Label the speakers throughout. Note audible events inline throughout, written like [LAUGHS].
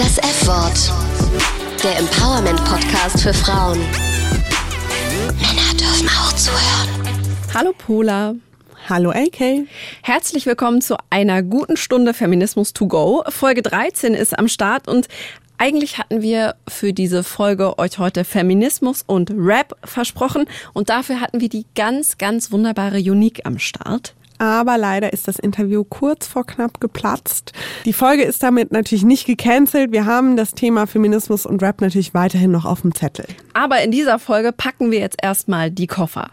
Speaker 1: Das F-Wort. Der Empowerment-Podcast für Frauen. Männer dürfen auch zuhören.
Speaker 2: Hallo Pola.
Speaker 3: Hallo AK.
Speaker 2: Herzlich willkommen zu einer guten Stunde Feminismus to go. Folge 13 ist am Start und eigentlich hatten wir für diese Folge euch heute Feminismus und Rap versprochen und dafür hatten wir die ganz, ganz wunderbare Unique am Start.
Speaker 3: Aber leider ist das Interview kurz vor knapp geplatzt. Die Folge ist damit natürlich nicht gecancelt. Wir haben das Thema Feminismus und Rap natürlich weiterhin noch auf dem Zettel.
Speaker 2: Aber in dieser Folge packen wir jetzt erstmal die Koffer.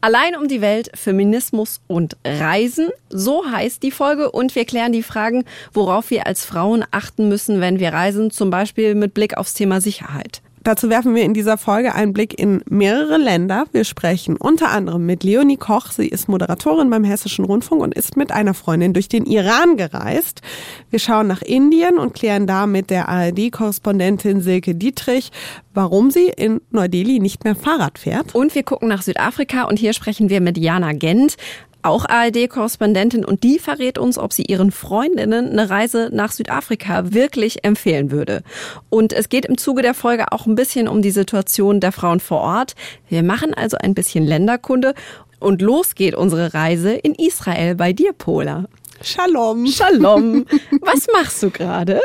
Speaker 2: Allein um die Welt, Feminismus und Reisen, so heißt die Folge und wir klären die Fragen, worauf wir als Frauen achten müssen, wenn wir reisen, zum Beispiel mit Blick aufs Thema Sicherheit.
Speaker 3: Dazu werfen wir in dieser Folge einen Blick in mehrere Länder. Wir sprechen unter anderem mit Leonie Koch. Sie ist Moderatorin beim Hessischen Rundfunk und ist mit einer Freundin durch den Iran gereist. Wir schauen nach Indien und klären da mit der ARD-Korrespondentin Silke Dietrich, warum sie in Neu-Delhi nicht mehr Fahrrad fährt.
Speaker 2: Und wir gucken nach Südafrika und hier sprechen wir mit Jana Gent auch ARD-Korrespondentin und die verrät uns, ob sie ihren Freundinnen eine Reise nach Südafrika wirklich empfehlen würde. Und es geht im Zuge der Folge auch ein bisschen um die Situation der Frauen vor Ort. Wir machen also ein bisschen Länderkunde und los geht unsere Reise in Israel bei dir, Pola.
Speaker 3: Shalom.
Speaker 2: Shalom. [LAUGHS] Was machst du gerade?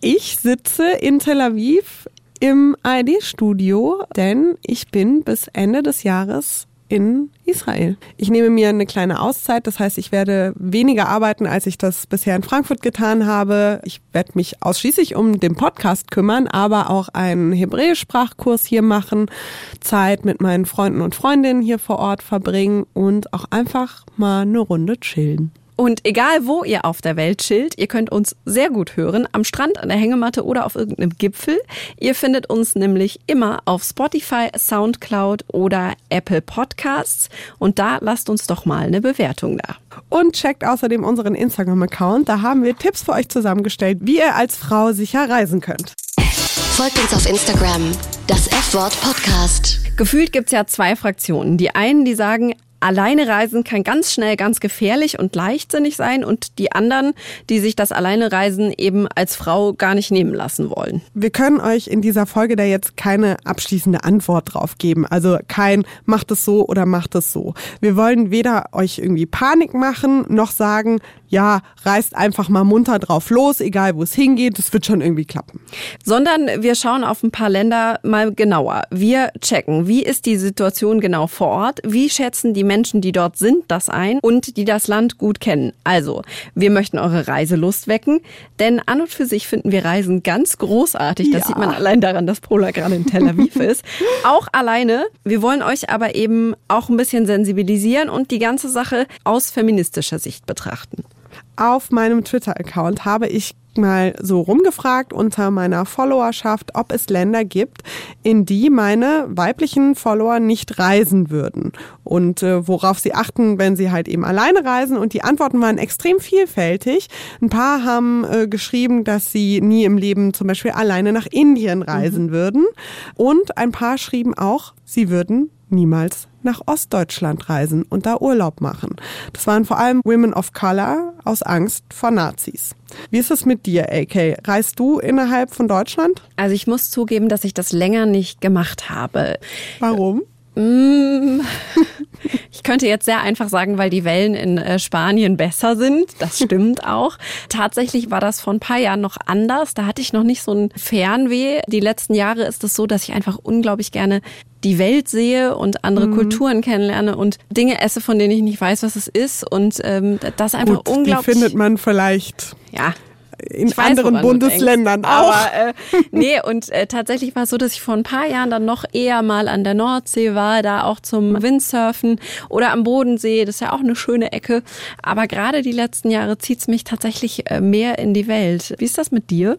Speaker 3: Ich sitze in Tel Aviv im ARD-Studio, denn ich bin bis Ende des Jahres in Israel. Ich nehme mir eine kleine Auszeit, das heißt, ich werde weniger arbeiten, als ich das bisher in Frankfurt getan habe. Ich werde mich ausschließlich um den Podcast kümmern, aber auch einen Hebräisch-Sprachkurs hier machen, Zeit mit meinen Freunden und Freundinnen hier vor Ort verbringen und auch einfach mal eine Runde chillen.
Speaker 2: Und egal wo ihr auf der Welt chillt, ihr könnt uns sehr gut hören, am Strand, an der Hängematte oder auf irgendeinem Gipfel. Ihr findet uns nämlich immer auf Spotify, Soundcloud oder Apple Podcasts. Und da lasst uns doch mal eine Bewertung da.
Speaker 3: Und checkt außerdem unseren Instagram-Account. Da haben wir Tipps für euch zusammengestellt, wie ihr als Frau sicher reisen könnt.
Speaker 1: Folgt uns auf Instagram, das F-Wort Podcast.
Speaker 2: Gefühlt gibt's ja zwei Fraktionen. Die einen, die sagen, Alleine reisen kann ganz schnell ganz gefährlich und leichtsinnig sein und die anderen, die sich das Alleine Reisen eben als Frau gar nicht nehmen lassen wollen.
Speaker 3: Wir können euch in dieser Folge da jetzt keine abschließende Antwort drauf geben. Also kein macht es so oder macht es so. Wir wollen weder euch irgendwie Panik machen, noch sagen, ja, reist einfach mal munter drauf los, egal wo es hingeht, es wird schon irgendwie klappen.
Speaker 2: Sondern wir schauen auf ein paar Länder mal genauer. Wir checken, wie ist die Situation genau vor Ort, wie schätzen die Menschen, die dort sind, das ein und die das Land gut kennen. Also, wir möchten eure Reiselust wecken, denn an und für sich finden wir Reisen ganz großartig. Das ja. sieht man allein daran, dass Pola gerade in Tel Aviv [LAUGHS] ist. Auch alleine. Wir wollen euch aber eben auch ein bisschen sensibilisieren und die ganze Sache aus feministischer Sicht betrachten
Speaker 3: auf meinem Twitter-Account habe ich mal so rumgefragt unter meiner Followerschaft, ob es Länder gibt, in die meine weiblichen Follower nicht reisen würden und äh, worauf sie achten, wenn sie halt eben alleine reisen. Und die Antworten waren extrem vielfältig. Ein paar haben äh, geschrieben, dass sie nie im Leben zum Beispiel alleine nach Indien reisen mhm. würden. Und ein paar schrieben auch, sie würden niemals nach Ostdeutschland reisen und da Urlaub machen. Das waren vor allem Women of Color aus Angst vor Nazis. Wie ist es mit dir, AK? Reist du innerhalb von Deutschland?
Speaker 2: Also ich muss zugeben, dass ich das länger nicht gemacht habe.
Speaker 3: Warum?
Speaker 2: Mm. Ich könnte jetzt sehr einfach sagen, weil die Wellen in äh, Spanien besser sind. Das stimmt [LAUGHS] auch. Tatsächlich war das vor ein paar Jahren noch anders. Da hatte ich noch nicht so ein Fernweh. Die letzten Jahre ist es so, dass ich einfach unglaublich gerne die Welt sehe und andere mhm. Kulturen kennenlerne und Dinge esse, von denen ich nicht weiß, was es ist. Und ähm, das einfach Gut, unglaublich.
Speaker 3: Die findet man vielleicht.
Speaker 2: Ja,
Speaker 3: in ich anderen weiß, Bundesländern auch.
Speaker 2: Aber äh, nee, und äh, tatsächlich war es so, dass ich vor ein paar Jahren dann noch eher mal an der Nordsee war, da auch zum Windsurfen oder am Bodensee. Das ist ja auch eine schöne Ecke. Aber gerade die letzten Jahre zieht es mich tatsächlich äh, mehr in die Welt. Wie ist das mit dir?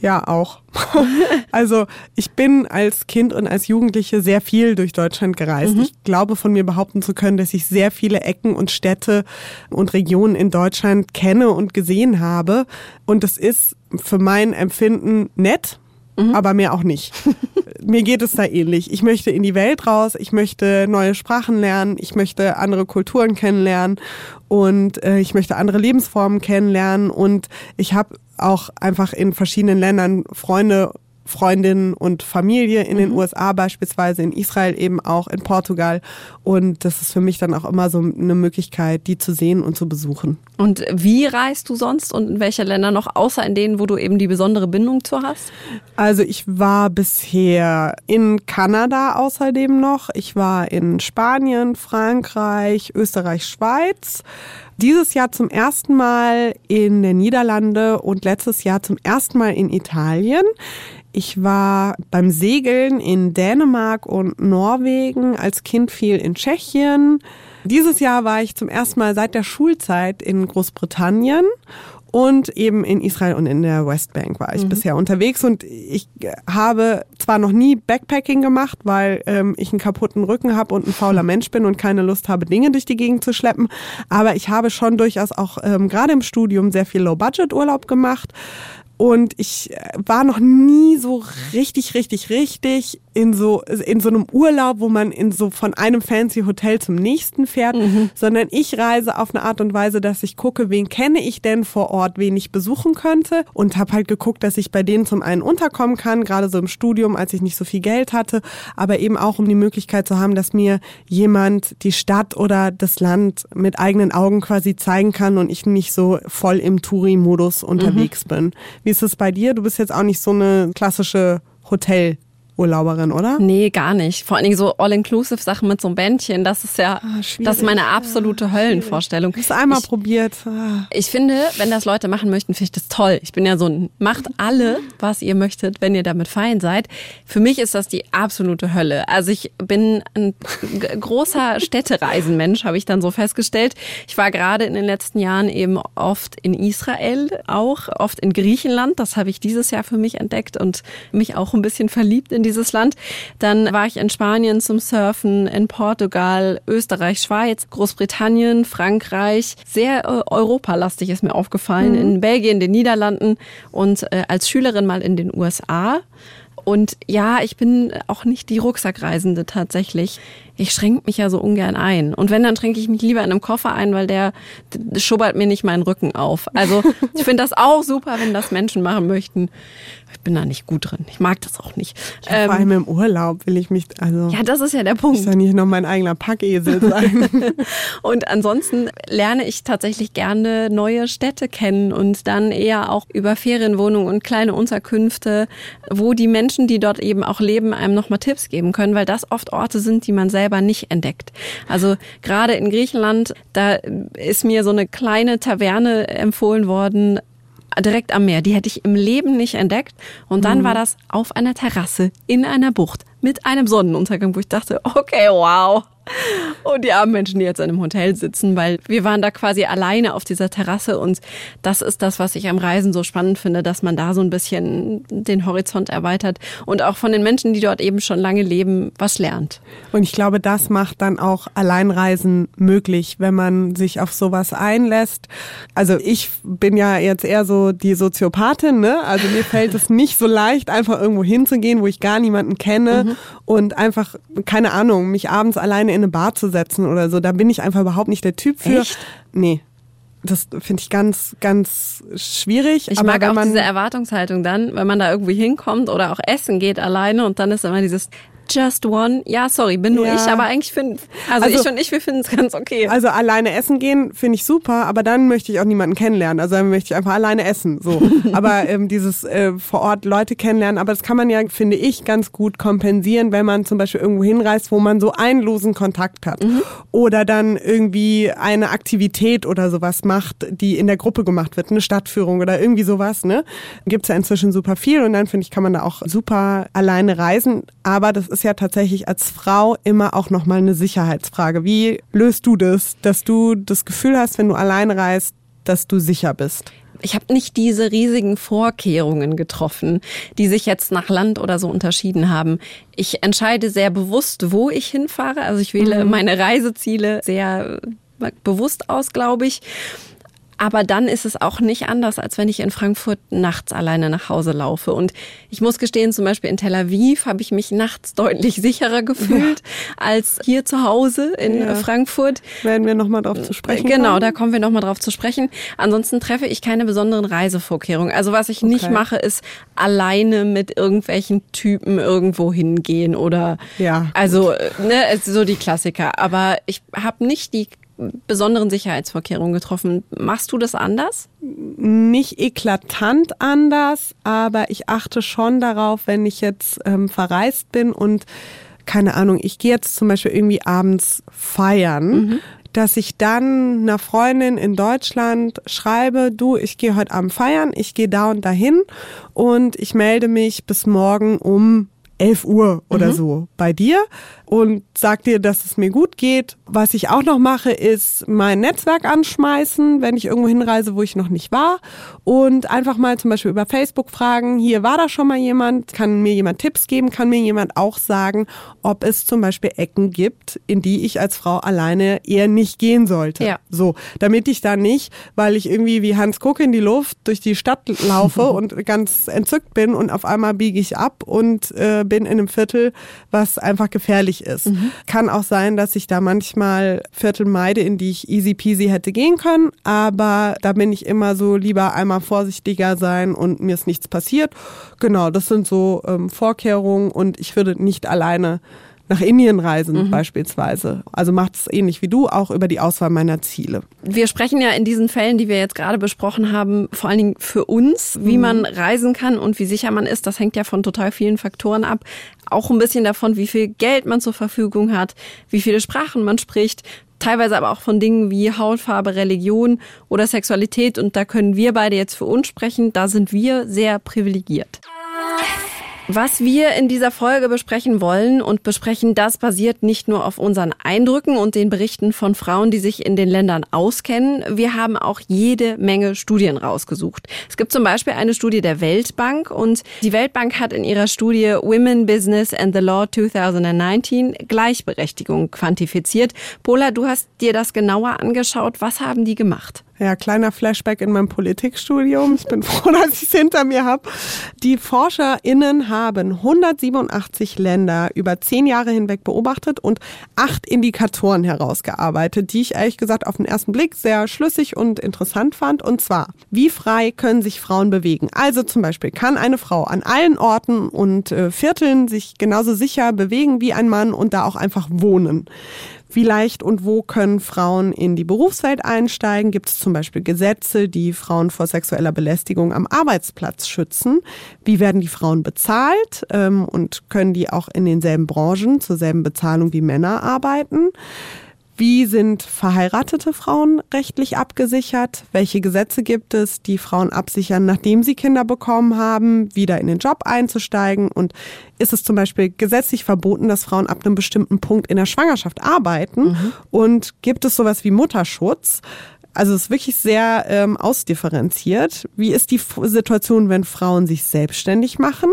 Speaker 3: Ja, auch. [LAUGHS] also ich bin als Kind und als Jugendliche sehr viel durch Deutschland gereist. Mhm. Ich glaube von mir behaupten zu können, dass ich sehr viele Ecken und Städte und Regionen in Deutschland kenne und gesehen habe. Und es ist für mein Empfinden nett, mhm. aber mehr auch nicht. [LAUGHS] mir geht es da ähnlich. Ich möchte in die Welt raus, ich möchte neue Sprachen lernen, ich möchte andere Kulturen kennenlernen und äh, ich möchte andere Lebensformen kennenlernen und ich habe auch einfach in verschiedenen Ländern Freunde Freundinnen und Familie in den mhm. USA beispielsweise, in Israel eben auch, in Portugal. Und das ist für mich dann auch immer so eine Möglichkeit, die zu sehen und zu besuchen.
Speaker 2: Und wie reist du sonst und in welche Länder noch, außer in denen, wo du eben die besondere Bindung zu hast?
Speaker 3: Also ich war bisher in Kanada außerdem noch. Ich war in Spanien, Frankreich, Österreich, Schweiz. Dieses Jahr zum ersten Mal in den Niederlande und letztes Jahr zum ersten Mal in Italien. Ich war beim Segeln in Dänemark und Norwegen, als Kind viel in Tschechien. Dieses Jahr war ich zum ersten Mal seit der Schulzeit in Großbritannien und eben in Israel und in der Westbank war ich mhm. bisher unterwegs und ich habe zwar noch nie Backpacking gemacht, weil ähm, ich einen kaputten Rücken habe und ein fauler [LAUGHS] Mensch bin und keine Lust habe, Dinge durch die Gegend zu schleppen, aber ich habe schon durchaus auch ähm, gerade im Studium sehr viel Low-Budget-Urlaub gemacht und ich äh, war noch nie so richtig, richtig, richtig in so, in so einem Urlaub, wo man in so von einem fancy Hotel zum nächsten fährt, mhm. sondern ich reise auf eine Art und Weise, dass ich gucke, wen kenne ich denn vor Ort, wen ich besuchen könnte und habe halt geguckt, dass ich bei denen zum einen unterkommen kann, gerade so im Studium, als ich nicht so viel Geld hatte, aber eben auch um die Möglichkeit zu haben, dass mir jemand die Stadt oder das Land mit eigenen Augen quasi zeigen kann und ich nicht so voll im Touri-Modus unterwegs mhm. bin. Wie ist es bei dir? Du bist jetzt auch nicht so eine klassische Hotel- Urlauberin, oder?
Speaker 2: Nee, gar nicht. Vor allen Dingen so All-Inclusive-Sachen mit so einem Bändchen, das ist ja, ah, das ist meine absolute ja, Höllenvorstellung.
Speaker 3: Ich habe einmal ich, probiert.
Speaker 2: Ah. Ich finde, wenn das Leute machen möchten, finde ich das toll. Ich bin ja so ein, macht alle, was ihr möchtet, wenn ihr damit fein seid. Für mich ist das die absolute Hölle. Also ich bin ein großer Städtereisenmensch, habe ich dann so festgestellt. Ich war gerade in den letzten Jahren eben oft in Israel, auch oft in Griechenland. Das habe ich dieses Jahr für mich entdeckt und mich auch ein bisschen verliebt in die dieses Land. Dann war ich in Spanien zum Surfen, in Portugal, Österreich, Schweiz, Großbritannien, Frankreich. Sehr äh, europalastig ist mir aufgefallen. Mhm. In Belgien, den Niederlanden und äh, als Schülerin mal in den USA. Und ja, ich bin auch nicht die Rucksackreisende tatsächlich ich schränke mich ja so ungern ein. Und wenn, dann schränke ich mich lieber in einem Koffer ein, weil der, schubbert mir nicht meinen Rücken auf. Also [LAUGHS] ich finde das auch super, wenn das Menschen machen möchten. Ich bin da nicht gut drin. Ich mag das auch nicht.
Speaker 3: Ja, ähm, vor allem im Urlaub will ich mich, also.
Speaker 2: Ja, das ist ja der Punkt. Ich
Speaker 3: soll nicht noch mein eigener Packesel [LAUGHS] sein.
Speaker 2: und ansonsten lerne ich tatsächlich gerne neue Städte kennen und dann eher auch über Ferienwohnungen und kleine Unterkünfte, wo die Menschen, die dort eben auch leben, einem nochmal Tipps geben können, weil das oft Orte sind, die man selber selber nicht entdeckt. Also gerade in Griechenland, da ist mir so eine kleine Taverne empfohlen worden, direkt am Meer. Die hätte ich im Leben nicht entdeckt. Und dann mhm. war das auf einer Terrasse in einer Bucht mit einem Sonnenuntergang, wo ich dachte, okay, wow. Und die armen Menschen, die jetzt in einem Hotel sitzen, weil wir waren da quasi alleine auf dieser Terrasse und das ist das, was ich am Reisen so spannend finde, dass man da so ein bisschen den Horizont erweitert und auch von den Menschen, die dort eben schon lange leben, was lernt.
Speaker 3: Und ich glaube, das macht dann auch Alleinreisen möglich, wenn man sich auf sowas einlässt. Also ich bin ja jetzt eher so die Soziopathin, ne? Also mir fällt es nicht so leicht, einfach irgendwo hinzugehen, wo ich gar niemanden kenne mhm. und einfach, keine Ahnung, mich abends alleine in eine Bar zu setzen oder so. Da bin ich einfach überhaupt nicht der Typ für.
Speaker 2: Echt?
Speaker 3: Nee. Das finde ich ganz, ganz schwierig.
Speaker 2: Ich mag auch diese Erwartungshaltung dann, wenn man da irgendwie hinkommt oder auch essen geht alleine und dann ist immer dieses, Just One. Ja, sorry, bin nur ja. ich, aber eigentlich finde, also, also, ich und ich, wir finden es ganz okay.
Speaker 3: Also alleine essen gehen finde ich super, aber dann möchte ich auch niemanden kennenlernen. Also dann möchte ich einfach alleine essen. So. [LAUGHS] aber ähm, dieses äh, vor Ort Leute kennenlernen, aber das kann man ja, finde ich, ganz gut kompensieren, wenn man zum Beispiel irgendwo hinreist, wo man so einen losen Kontakt hat. Mhm. Oder dann irgendwie eine Aktivität oder sowas macht, die in der Gruppe gemacht wird, eine Stadtführung oder irgendwie sowas. Ne? Gibt es ja inzwischen super viel und dann finde ich, kann man da auch super alleine reisen. Aber das ist ist ja tatsächlich als Frau immer auch nochmal eine Sicherheitsfrage. Wie löst du das, dass du das Gefühl hast, wenn du allein reist, dass du sicher bist?
Speaker 2: ich habe nicht diese riesigen Vorkehrungen getroffen, die sich jetzt nach Land oder so unterschieden haben. Ich entscheide sehr bewusst, wo ich hinfahre. Also ich wähle mhm. meine Reiseziele sehr bewusst aus, glaube ich. Aber dann ist es auch nicht anders, als wenn ich in Frankfurt nachts alleine nach Hause laufe. Und ich muss gestehen, zum Beispiel in Tel Aviv habe ich mich nachts deutlich sicherer gefühlt ja. als hier zu Hause in ja. Frankfurt.
Speaker 3: Werden wir nochmal drauf zu sprechen
Speaker 2: Genau, kommen? da kommen wir nochmal drauf zu sprechen. Ansonsten treffe ich keine besonderen Reisevorkehrungen. Also was ich okay. nicht mache, ist alleine mit irgendwelchen Typen irgendwo hingehen oder
Speaker 3: ja.
Speaker 2: also ne, so die Klassiker. Aber ich habe nicht die besonderen Sicherheitsvorkehrungen getroffen. Machst du das anders?
Speaker 3: Nicht eklatant anders, aber ich achte schon darauf, wenn ich jetzt ähm, verreist bin und keine Ahnung, ich gehe jetzt zum Beispiel irgendwie abends feiern. Mhm dass ich dann einer Freundin in Deutschland schreibe, du, ich gehe heute Abend feiern, ich gehe da und dahin und ich melde mich bis morgen um 11 Uhr oder mhm. so bei dir und sag dir, dass es mir gut geht. Was ich auch noch mache, ist mein Netzwerk anschmeißen, wenn ich irgendwo hinreise, wo ich noch nicht war und einfach mal zum Beispiel über Facebook fragen, hier war da schon mal jemand, kann mir jemand Tipps geben, kann mir jemand auch sagen, ob es zum Beispiel Ecken gibt, in die ich als Frau alleine eher nicht gehen sollte.
Speaker 2: Ja.
Speaker 3: So, damit ich da nicht, weil ich irgendwie wie Hans Kuck in die Luft durch die Stadt laufe [LAUGHS] und ganz entzückt bin und auf einmal biege ich ab und äh, bin in einem Viertel, was einfach gefährlich ist. Mhm. Kann auch sein, dass ich da manchmal Viertel meide, in die ich easy peasy hätte gehen können, aber da bin ich immer so lieber einmal vorsichtiger sein und mir ist nichts passiert. Genau, das sind so ähm, Vorkehrungen und ich würde nicht alleine nach Indien reisen mhm. beispielsweise. Also macht es ähnlich wie du, auch über die Auswahl meiner Ziele.
Speaker 2: Wir sprechen ja in diesen Fällen, die wir jetzt gerade besprochen haben, vor allen Dingen für uns, wie mhm. man reisen kann und wie sicher man ist. Das hängt ja von total vielen Faktoren ab. Auch ein bisschen davon, wie viel Geld man zur Verfügung hat, wie viele Sprachen man spricht, teilweise aber auch von Dingen wie Hautfarbe, Religion oder Sexualität. Und da können wir beide jetzt für uns sprechen. Da sind wir sehr privilegiert. Was wir in dieser Folge besprechen wollen und besprechen, das basiert nicht nur auf unseren Eindrücken und den Berichten von Frauen, die sich in den Ländern auskennen. Wir haben auch jede Menge Studien rausgesucht. Es gibt zum Beispiel eine Studie der Weltbank und die Weltbank hat in ihrer Studie Women, Business and the Law 2019 Gleichberechtigung quantifiziert. Pola, du hast dir das genauer angeschaut. Was haben die gemacht?
Speaker 3: Ja, kleiner Flashback in meinem Politikstudium. Ich bin [LAUGHS] froh, dass ich es hinter mir habe. Die ForscherInnen haben 187 Länder über zehn Jahre hinweg beobachtet und acht Indikatoren herausgearbeitet, die ich ehrlich gesagt auf den ersten Blick sehr schlüssig und interessant fand. Und zwar, wie frei können sich Frauen bewegen? Also zum Beispiel, kann eine Frau an allen Orten und äh, Vierteln sich genauso sicher bewegen wie ein Mann und da auch einfach wohnen? Wie leicht und wo können Frauen in die Berufswelt einsteigen? Gibt es zum Beispiel Gesetze, die Frauen vor sexueller Belästigung am Arbeitsplatz schützen? Wie werden die Frauen bezahlt ähm, und können die auch in denselben Branchen zur selben Bezahlung wie Männer arbeiten? Wie sind verheiratete Frauen rechtlich abgesichert? Welche Gesetze gibt es, die Frauen absichern, nachdem sie Kinder bekommen haben, wieder in den Job einzusteigen? Und ist es zum Beispiel gesetzlich verboten, dass Frauen ab einem bestimmten Punkt in der Schwangerschaft arbeiten? Mhm. Und gibt es sowas wie Mutterschutz? Also es ist wirklich sehr ähm, ausdifferenziert. Wie ist die Situation, wenn Frauen sich selbstständig machen?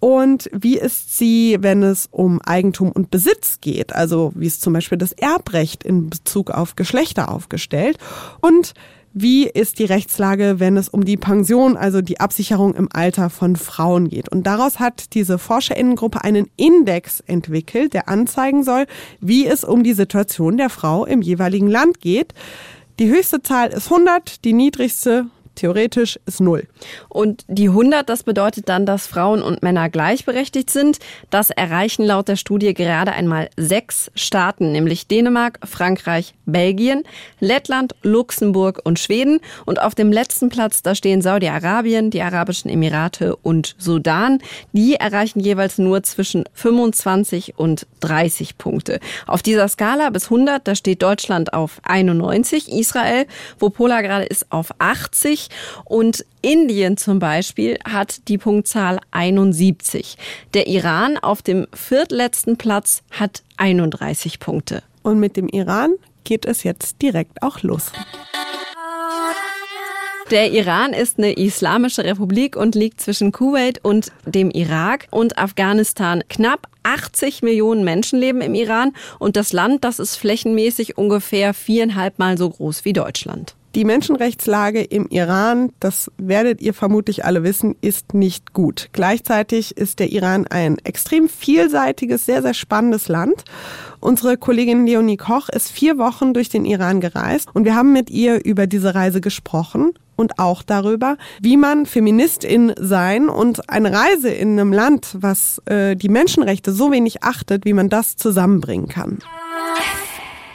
Speaker 3: Und wie ist sie, wenn es um Eigentum und Besitz geht? Also wie ist zum Beispiel das Erbrecht in Bezug auf Geschlechter aufgestellt? Und wie ist die Rechtslage, wenn es um die Pension, also die Absicherung im Alter von Frauen geht. Und daraus hat diese Forscherinnengruppe einen Index entwickelt, der anzeigen soll, wie es um die Situation der Frau im jeweiligen Land geht. Die höchste Zahl ist 100, die niedrigste Theoretisch ist null.
Speaker 2: Und die 100, das bedeutet dann, dass Frauen und Männer gleichberechtigt sind. Das erreichen laut der Studie gerade einmal sechs Staaten, nämlich Dänemark, Frankreich, Belgien, Lettland, Luxemburg und Schweden. Und auf dem letzten Platz, da stehen Saudi-Arabien, die Arabischen Emirate und Sudan. Die erreichen jeweils nur zwischen 25 und 30 Punkte. Auf dieser Skala bis 100, da steht Deutschland auf 91, Israel, wo Pola gerade ist, auf 80 und Indien zum Beispiel hat die Punktzahl 71. Der Iran auf dem viertletzten Platz hat 31 Punkte.
Speaker 3: Und mit dem Iran geht es jetzt direkt auch los.
Speaker 2: Der Iran ist eine islamische Republik und liegt zwischen Kuwait und dem Irak und Afghanistan. Knapp 80 Millionen Menschen leben im Iran und das Land, das ist flächenmäßig ungefähr viereinhalb Mal so groß wie Deutschland.
Speaker 3: Die Menschenrechtslage im Iran, das werdet ihr vermutlich alle wissen, ist nicht gut. Gleichzeitig ist der Iran ein extrem vielseitiges, sehr, sehr spannendes Land. Unsere Kollegin Leonie Koch ist vier Wochen durch den Iran gereist und wir haben mit ihr über diese Reise gesprochen und auch darüber, wie man Feministin sein und eine Reise in einem Land, was äh, die Menschenrechte so wenig achtet, wie man das zusammenbringen kann.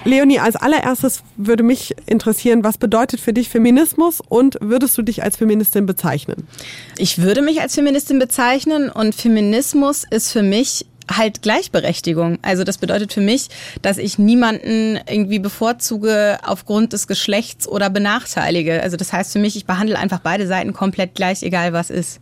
Speaker 3: Leonie, als allererstes würde mich interessieren, was bedeutet für dich Feminismus und würdest du dich als Feministin bezeichnen?
Speaker 4: Ich würde mich als Feministin bezeichnen und Feminismus ist für mich halt Gleichberechtigung. Also das bedeutet für mich, dass ich niemanden irgendwie bevorzuge aufgrund des Geschlechts oder benachteilige. Also das heißt für mich, ich behandle einfach beide Seiten komplett gleich, egal was ist.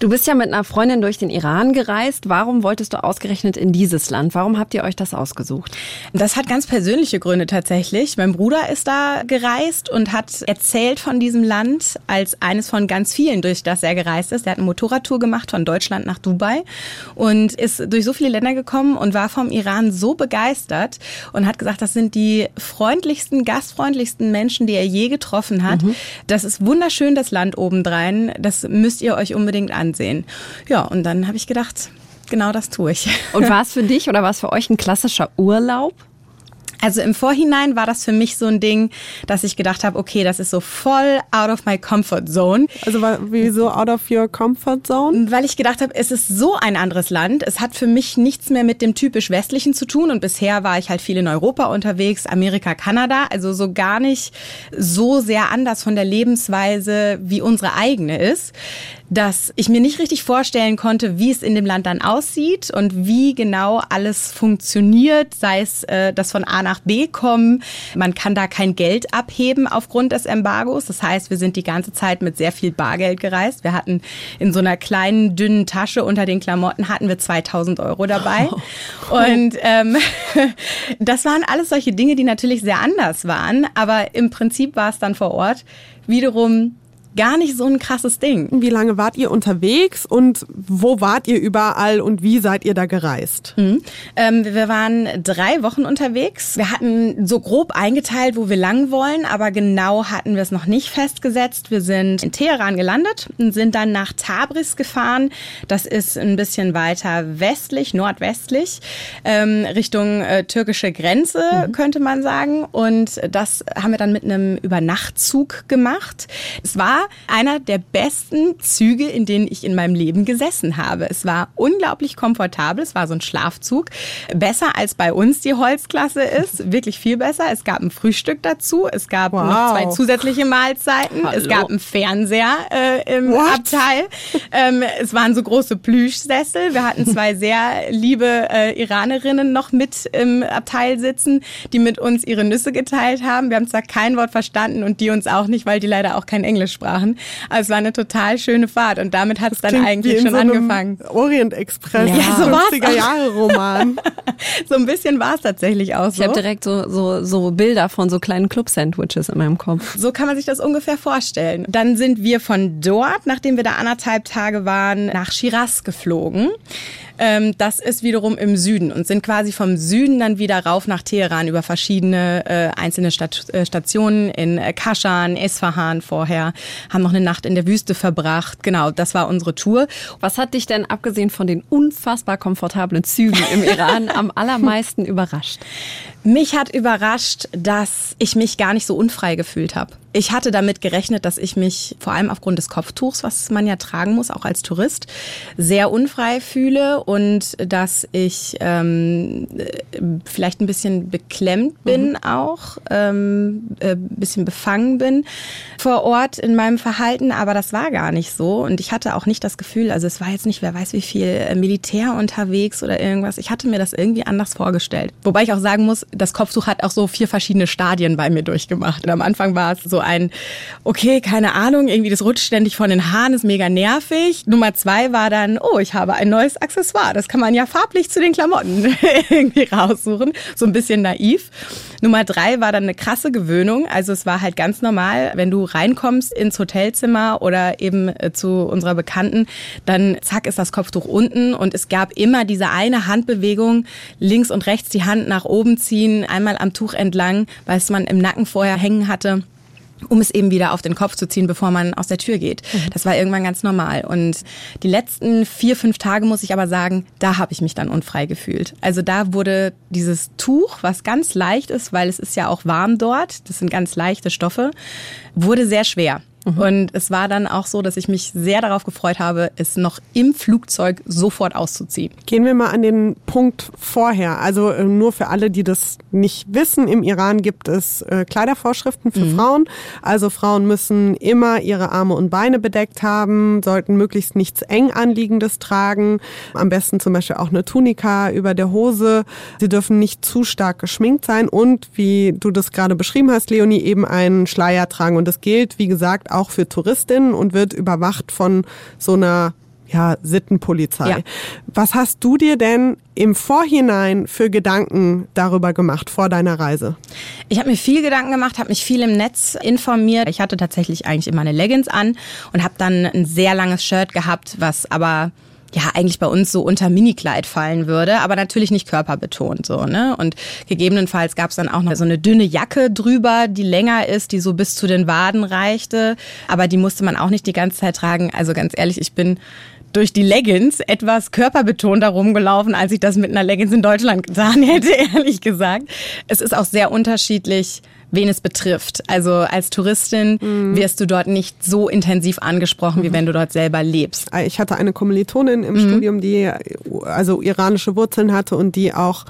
Speaker 2: Du bist ja mit einer Freundin durch den Iran gereist. Warum wolltest du ausgerechnet in dieses Land? Warum habt ihr euch das ausgesucht?
Speaker 4: Das hat ganz persönliche Gründe tatsächlich. Mein Bruder ist da gereist und hat erzählt von diesem Land als eines von ganz vielen, durch das er gereist ist. Er hat eine Motorradtour gemacht von Deutschland nach Dubai und ist durch so viele Länder gekommen und war vom Iran so begeistert und hat gesagt, das sind die freundlichsten, gastfreundlichsten Menschen, die er je getroffen hat. Mhm. Das ist wunderschön, das Land obendrein. Das müsst ihr euch unbedingt ansehen. Ja, und dann habe ich gedacht, genau das tue ich.
Speaker 2: Und [LAUGHS] war es für dich oder war es für euch ein klassischer Urlaub?
Speaker 4: Also im Vorhinein war das für mich so ein Ding, dass ich gedacht habe, okay, das ist so voll out of my comfort zone.
Speaker 3: Also wieso out of your comfort zone?
Speaker 4: Weil ich gedacht habe, es ist so ein anderes Land. Es hat für mich nichts mehr mit dem typisch westlichen zu tun und bisher war ich halt viel in Europa unterwegs, Amerika, Kanada, also so gar nicht so sehr anders von der Lebensweise wie unsere eigene ist dass ich mir nicht richtig vorstellen konnte, wie es in dem Land dann aussieht und wie genau alles funktioniert, sei es äh, das von A nach B kommen. Man kann da kein Geld abheben aufgrund des Embargos. Das heißt, wir sind die ganze Zeit mit sehr viel Bargeld gereist. Wir hatten in so einer kleinen, dünnen Tasche unter den Klamotten hatten wir 2000 Euro dabei. [LAUGHS] Oh. Und ähm, [LAUGHS] das waren alles solche Dinge, die natürlich sehr anders waren. Aber im Prinzip war es dann vor Ort wiederum gar nicht so ein krasses Ding.
Speaker 3: Wie lange wart ihr unterwegs und wo wart ihr überall und wie seid ihr da gereist?
Speaker 4: Mhm. Ähm, wir waren drei Wochen unterwegs. Wir hatten so grob eingeteilt, wo wir lang wollen, aber genau hatten wir es noch nicht festgesetzt. Wir sind in Teheran gelandet und sind dann nach Tabriz gefahren. Das ist ein bisschen weiter westlich, nordwestlich, ähm, Richtung äh, türkische Grenze, mhm. könnte man sagen. Und das haben wir dann mit einem Übernachtzug gemacht. Es war einer der besten Züge, in denen ich in meinem Leben gesessen habe. Es war unglaublich komfortabel. Es war so ein Schlafzug. Besser als bei uns die Holzklasse ist. [LAUGHS] Wirklich viel besser. Es gab ein Frühstück dazu. Es gab wow. noch zwei zusätzliche Mahlzeiten. Hallo. Es gab einen Fernseher äh, im What? Abteil. Ähm, es waren so große Plüschsessel. Wir hatten zwei [LAUGHS] sehr liebe äh, Iranerinnen noch mit im Abteil sitzen, die mit uns ihre Nüsse geteilt haben. Wir haben zwar kein Wort verstanden und die uns auch nicht, weil die leider auch kein Englisch sprachen sprachen. Also es war eine total schöne Fahrt und damit hat es dann eigentlich schon so angefangen.
Speaker 3: Orient Express, ja, ja so 50er Jahre Roman. [LAUGHS]
Speaker 4: so ein bisschen war es tatsächlich auch so.
Speaker 2: Ich habe direkt so, so, so Bilder von so kleinen Club-Sandwiches in meinem Kopf.
Speaker 4: So kann man sich das ungefähr vorstellen. Dann sind wir von dort, nachdem wir da anderthalb Tage waren, nach Shiraz geflogen. Ähm, das ist wiederum im Süden und sind quasi vom Süden dann wieder rauf nach Teheran über verschiedene äh, einzelne Stat äh, Stationen in äh, Kashan, Esfahan vorher, haben noch eine Nacht in der Wüste verbracht. Genau, das war unsere Tour.
Speaker 2: Was hat dich denn abgesehen von den unfassbar komfortablen Zügen im [LAUGHS] Iran am allermeisten überrascht?
Speaker 4: Mich hat überrascht, dass ich mich gar nicht so unfrei gefühlt habe. Ich hatte damit gerechnet, dass ich mich vor allem aufgrund des Kopftuchs, was man ja tragen muss, auch als Tourist, sehr unfrei fühle und dass ich ähm, vielleicht ein bisschen beklemmt bin mhm. auch, ähm, äh, bisschen befangen bin vor Ort in meinem Verhalten, aber das war gar nicht so und ich hatte auch nicht das Gefühl, also es war jetzt nicht, wer weiß wie viel äh, Militär unterwegs oder irgendwas. Ich hatte mir das irgendwie anders vorgestellt. Wobei ich auch sagen muss, das Kopftuch hat auch so vier verschiedene Stadien bei mir durchgemacht. Und am Anfang war es so ein, okay, keine Ahnung, irgendwie das rutscht ständig von den Haaren, ist mega nervig. Nummer zwei war dann, oh, ich habe ein neues Accessoire. Das kann man ja farblich zu den Klamotten [LAUGHS] irgendwie raussuchen. So ein bisschen naiv. Nummer drei war dann eine krasse Gewöhnung. Also es war halt ganz normal, wenn du reinkommst ins Hotelzimmer oder eben äh, zu unserer Bekannten, dann zack ist das Kopftuch unten und es gab immer diese eine Handbewegung, links und rechts die Hand nach oben ziehen, einmal am Tuch entlang, weil es man im Nacken vorher hängen hatte um es eben wieder auf den Kopf zu ziehen, bevor man aus der Tür geht. Mhm. Das war irgendwann ganz normal. Und die letzten vier, fünf Tage, muss ich aber sagen, da habe ich mich dann unfrei gefühlt. Also da wurde dieses Tuch, was ganz leicht ist, weil es ist ja auch warm dort, das sind ganz leichte Stoffe, wurde sehr schwer. Mhm. Und es war dann auch so, dass ich mich sehr darauf gefreut habe, es noch im Flugzeug sofort auszuziehen.
Speaker 3: Gehen wir mal an den Punkt vorher. Also äh, nur für alle, die das nicht wissen, im Iran gibt es äh, Kleidervorschriften für mhm. Frauen. Also Frauen müssen immer ihre Arme und Beine bedeckt haben, sollten möglichst nichts eng anliegendes tragen. Am besten zum Beispiel auch eine Tunika über der Hose. Sie dürfen nicht zu stark geschminkt sein und, wie du das gerade beschrieben hast, Leonie, eben einen Schleier tragen. Und das gilt, wie gesagt, auch für Touristinnen und wird überwacht von so einer ja, Sittenpolizei. Ja. Was hast du dir denn im Vorhinein für Gedanken darüber gemacht vor deiner Reise?
Speaker 4: Ich habe mir viel Gedanken gemacht, habe mich viel im Netz informiert. Ich hatte tatsächlich eigentlich immer eine Leggings an und habe dann ein sehr langes Shirt gehabt, was aber ja eigentlich bei uns so unter Minikleid fallen würde, aber natürlich nicht körperbetont so, ne? Und gegebenenfalls gab es dann auch noch so eine dünne Jacke drüber, die länger ist, die so bis zu den Waden reichte, aber die musste man auch nicht die ganze Zeit tragen. Also ganz ehrlich, ich bin durch die Leggings etwas körperbetonter rumgelaufen, als ich das mit einer Leggings in Deutschland getan [LAUGHS] hätte, ehrlich gesagt. Es ist auch sehr unterschiedlich, wen es betrifft. Also als Touristin mhm. wirst du dort nicht so intensiv angesprochen, mhm. wie wenn du dort selber lebst.
Speaker 3: Ich hatte eine Kommilitonin im mhm. Studium, die also iranische Wurzeln hatte und die auch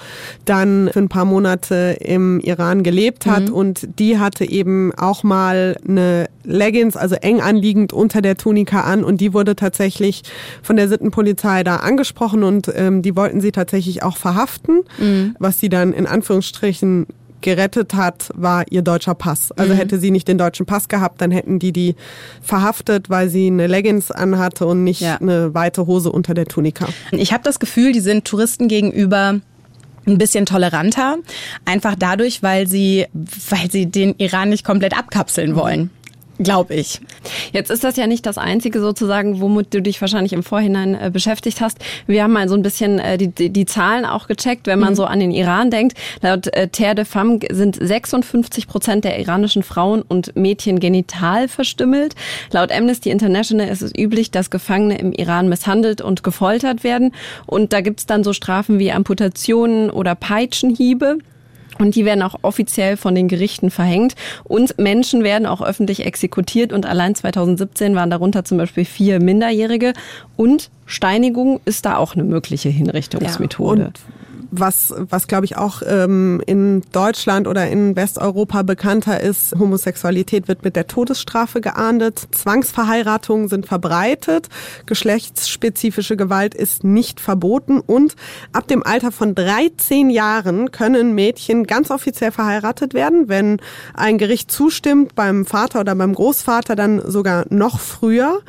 Speaker 3: dann für ein paar Monate im Iran gelebt hat mhm. und die hatte eben auch mal eine Leggings, also eng anliegend unter der Tunika an und die wurde tatsächlich von der Sittenpolizei da angesprochen und ähm, die wollten sie tatsächlich auch verhaften, mhm. was sie dann in Anführungsstrichen gerettet hat, war ihr deutscher Pass. Also mhm. hätte sie nicht den deutschen Pass gehabt, dann hätten die die verhaftet, weil sie eine Leggings anhatte und nicht ja. eine weite Hose unter der Tunika.
Speaker 4: Ich habe das Gefühl, die sind Touristen gegenüber ein bisschen toleranter, einfach dadurch, weil sie, weil sie den Iran nicht komplett abkapseln wollen. Glaube ich.
Speaker 2: Jetzt ist das ja nicht das Einzige sozusagen, womit du dich wahrscheinlich im Vorhinein äh, beschäftigt hast. Wir haben mal so ein bisschen äh, die, die, die, Zahlen auch gecheckt, wenn man mhm. so an den Iran denkt. Laut äh, Terre de Femme sind 56 Prozent der iranischen Frauen und Mädchen genital verstümmelt. Laut Amnesty International ist es üblich, dass Gefangene im Iran misshandelt und gefoltert werden. Und da gibt's dann so Strafen wie Amputationen oder Peitschenhiebe. Und die werden auch offiziell von den Gerichten verhängt. Und Menschen werden auch öffentlich exekutiert. Und allein 2017 waren darunter zum Beispiel vier Minderjährige. Und Steinigung ist da auch eine mögliche Hinrichtungsmethode.
Speaker 3: Ja, was, was glaube ich auch ähm, in Deutschland oder in Westeuropa bekannter ist, Homosexualität wird mit der Todesstrafe geahndet, Zwangsverheiratungen sind verbreitet, geschlechtsspezifische Gewalt ist nicht verboten. Und ab dem Alter von 13 Jahren können Mädchen ganz offiziell verheiratet werden, wenn ein Gericht zustimmt, beim Vater oder beim Großvater dann sogar noch früher.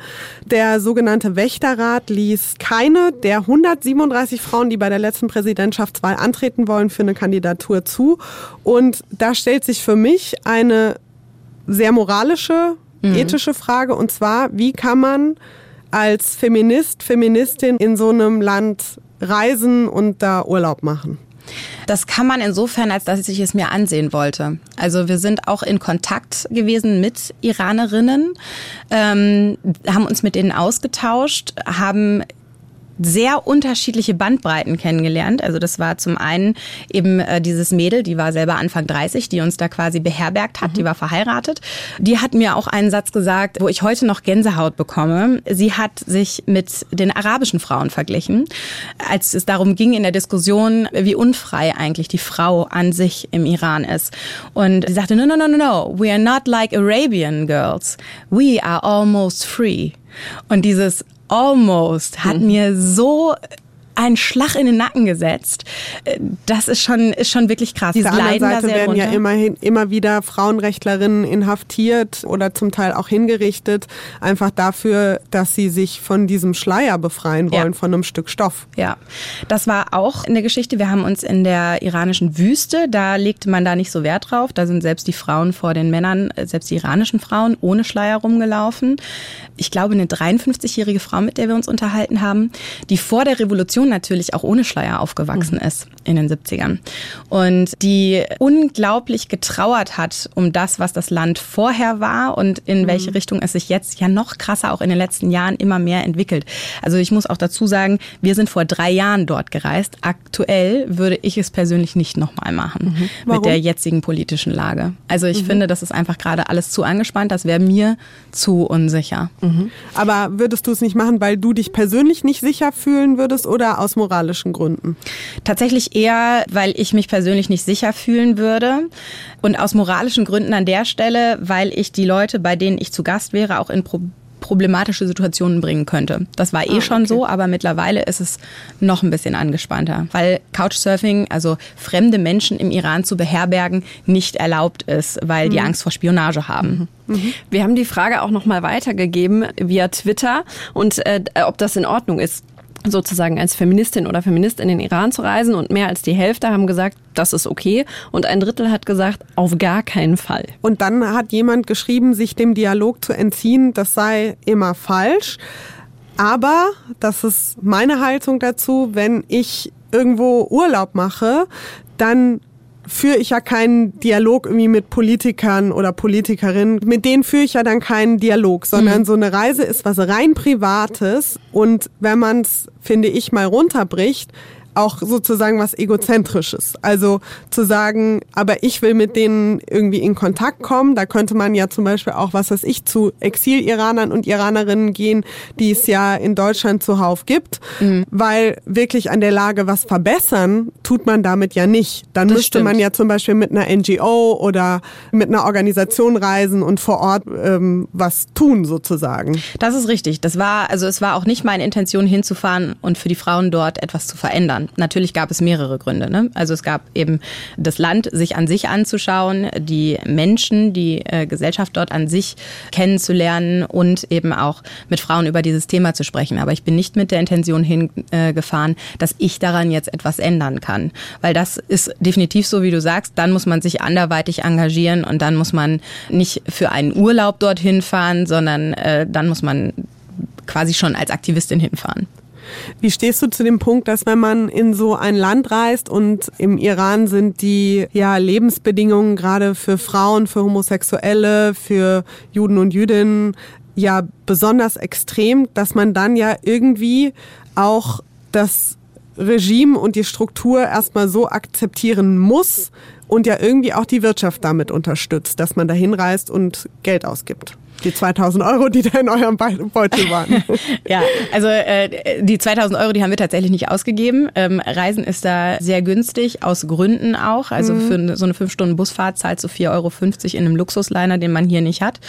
Speaker 3: Der sogenannte Wächterrat ließ keine. Der 137 Frauen, die bei der letzten Präsidentschaft Landtagswahl antreten wollen, für eine Kandidatur zu. Und da stellt sich für mich eine sehr moralische, mhm. ethische Frage. Und zwar, wie kann man als Feminist, Feministin in so einem Land reisen und da Urlaub machen?
Speaker 4: Das kann man insofern, als dass ich es mir ansehen wollte. Also wir sind auch in Kontakt gewesen mit Iranerinnen, ähm, haben uns mit denen ausgetauscht, haben sehr unterschiedliche Bandbreiten kennengelernt. Also das war zum einen eben äh, dieses Mädel, die war selber Anfang 30, die uns da quasi beherbergt hat, mhm. die war verheiratet. Die hat mir auch einen Satz gesagt, wo ich heute noch Gänsehaut bekomme. Sie hat sich mit den arabischen Frauen verglichen, als es darum ging in der Diskussion, wie unfrei eigentlich die Frau an sich im Iran ist. Und sie sagte, no, no, no, no, no, we are not like Arabian girls. We are almost free. Und dieses Almost hat mhm. mir so einen Schlag in den Nacken gesetzt. Äh, das ist schon, ist schon wirklich krass.
Speaker 3: Diese Auf der anderen Seite werden runter. ja immerhin immer wieder Frauenrechtlerinnen inhaftiert oder zum Teil auch hingerichtet, einfach dafür, dass sie sich von diesem Schleier befreien wollen, ja. von einem Stück Stoff.
Speaker 4: Ja, das war auch eine Geschichte. Wir haben uns in der iranischen Wüste, da legte man da nicht so Wert drauf. Da sind selbst die Frauen vor den Männern, selbst die iranischen Frauen, ohne Schleier rumgelaufen. Ich glaube, eine 53-jährige Frau, mit der wir uns unterhalten haben, die vor der Revolution Generation natürlich auch ohne Schleier aufgewachsen mhm. ist in den 70ern und die unglaublich getrauert hat um das, was das Land vorher war und in mhm. welche Richtung es sich jetzt ja noch krasser auch in den letzten Jahren immer mehr entwickelt. Also ich muss auch dazu sagen, wir sind vor drei Jahren dort gereist. Aktuell würde ich es persönlich nicht nochmal machen mhm. mit der jetzigen politischen Lage. Also ich mhm. finde, das ist einfach gerade alles zu angespannt. Das wäre mir zu unsicher.
Speaker 3: Mhm. Aber würdest du es nicht machen, weil du dich persönlich nicht sicher fühlen würdest oder aus moralischen Gründen?
Speaker 4: Tatsächlich eher, weil ich mich persönlich nicht sicher fühlen würde. Und aus moralischen Gründen an der Stelle, weil ich die Leute, bei denen ich zu Gast wäre, auch in Probleme problematische Situationen bringen könnte. Das war eh ah, schon okay. so, aber mittlerweile ist es noch ein bisschen angespannter, weil Couchsurfing, also fremde Menschen im Iran zu beherbergen, nicht erlaubt ist, weil mhm. die Angst vor Spionage haben.
Speaker 2: Mhm. mhm. Wir haben die Frage auch noch mal weitergegeben via Twitter und äh, ob das in Ordnung ist sozusagen als Feministin oder Feminist in den Iran zu reisen und mehr als die Hälfte haben gesagt, das ist okay und ein Drittel hat gesagt, auf gar keinen Fall.
Speaker 3: Und dann hat jemand geschrieben, sich dem Dialog zu entziehen, das sei immer falsch. Aber, das ist meine Haltung dazu, wenn ich irgendwo Urlaub mache, dann führe ich ja keinen Dialog irgendwie mit Politikern oder Politikerinnen. Mit denen führe ich ja dann keinen Dialog, sondern mhm. so eine Reise ist was rein Privates. Und wenn man es, finde ich, mal runterbricht, auch sozusagen was Egozentrisches. Also zu sagen, aber ich will mit denen irgendwie in Kontakt kommen. Da könnte man ja zum Beispiel auch, was weiß ich, zu Exil-Iranern und Iranerinnen gehen, die es ja in Deutschland zuhauf gibt. Mhm. Weil wirklich an der Lage was verbessern, tut man damit ja nicht. Dann das müsste stimmt. man ja zum Beispiel mit einer NGO oder mit einer Organisation reisen und vor Ort ähm, was tun sozusagen.
Speaker 4: Das ist richtig. Das war, also es war auch nicht meine Intention hinzufahren und für die Frauen dort etwas zu verändern. Natürlich gab es mehrere Gründe. Ne? Also es gab eben das Land sich an sich anzuschauen, die Menschen, die äh, Gesellschaft dort an sich kennenzulernen und eben auch mit Frauen über dieses Thema zu sprechen. Aber ich bin nicht mit der Intention hingefahren, dass ich daran jetzt etwas ändern kann. Weil das ist definitiv so, wie du sagst, dann muss man sich anderweitig engagieren und dann muss man nicht für einen Urlaub dorthin fahren, sondern äh, dann muss man quasi schon als Aktivistin hinfahren.
Speaker 3: Wie stehst du zu dem Punkt, dass wenn man in so ein Land reist und im Iran sind die ja, Lebensbedingungen gerade für Frauen, für Homosexuelle, für Juden und Jüdinnen ja besonders extrem, dass man dann ja irgendwie auch das Regime und die Struktur erstmal so akzeptieren muss und ja irgendwie auch die Wirtschaft damit unterstützt, dass man da hinreist und Geld ausgibt die 2000 Euro, die da in eurem Beutel waren. [LAUGHS]
Speaker 4: ja, also äh, die 2000 Euro, die haben wir tatsächlich nicht ausgegeben. Ähm, Reisen ist da sehr günstig, aus Gründen auch. Also mhm. für so eine 5 Stunden Busfahrt zahlst du 4,50 Euro in einem Luxusliner, den man hier nicht hat.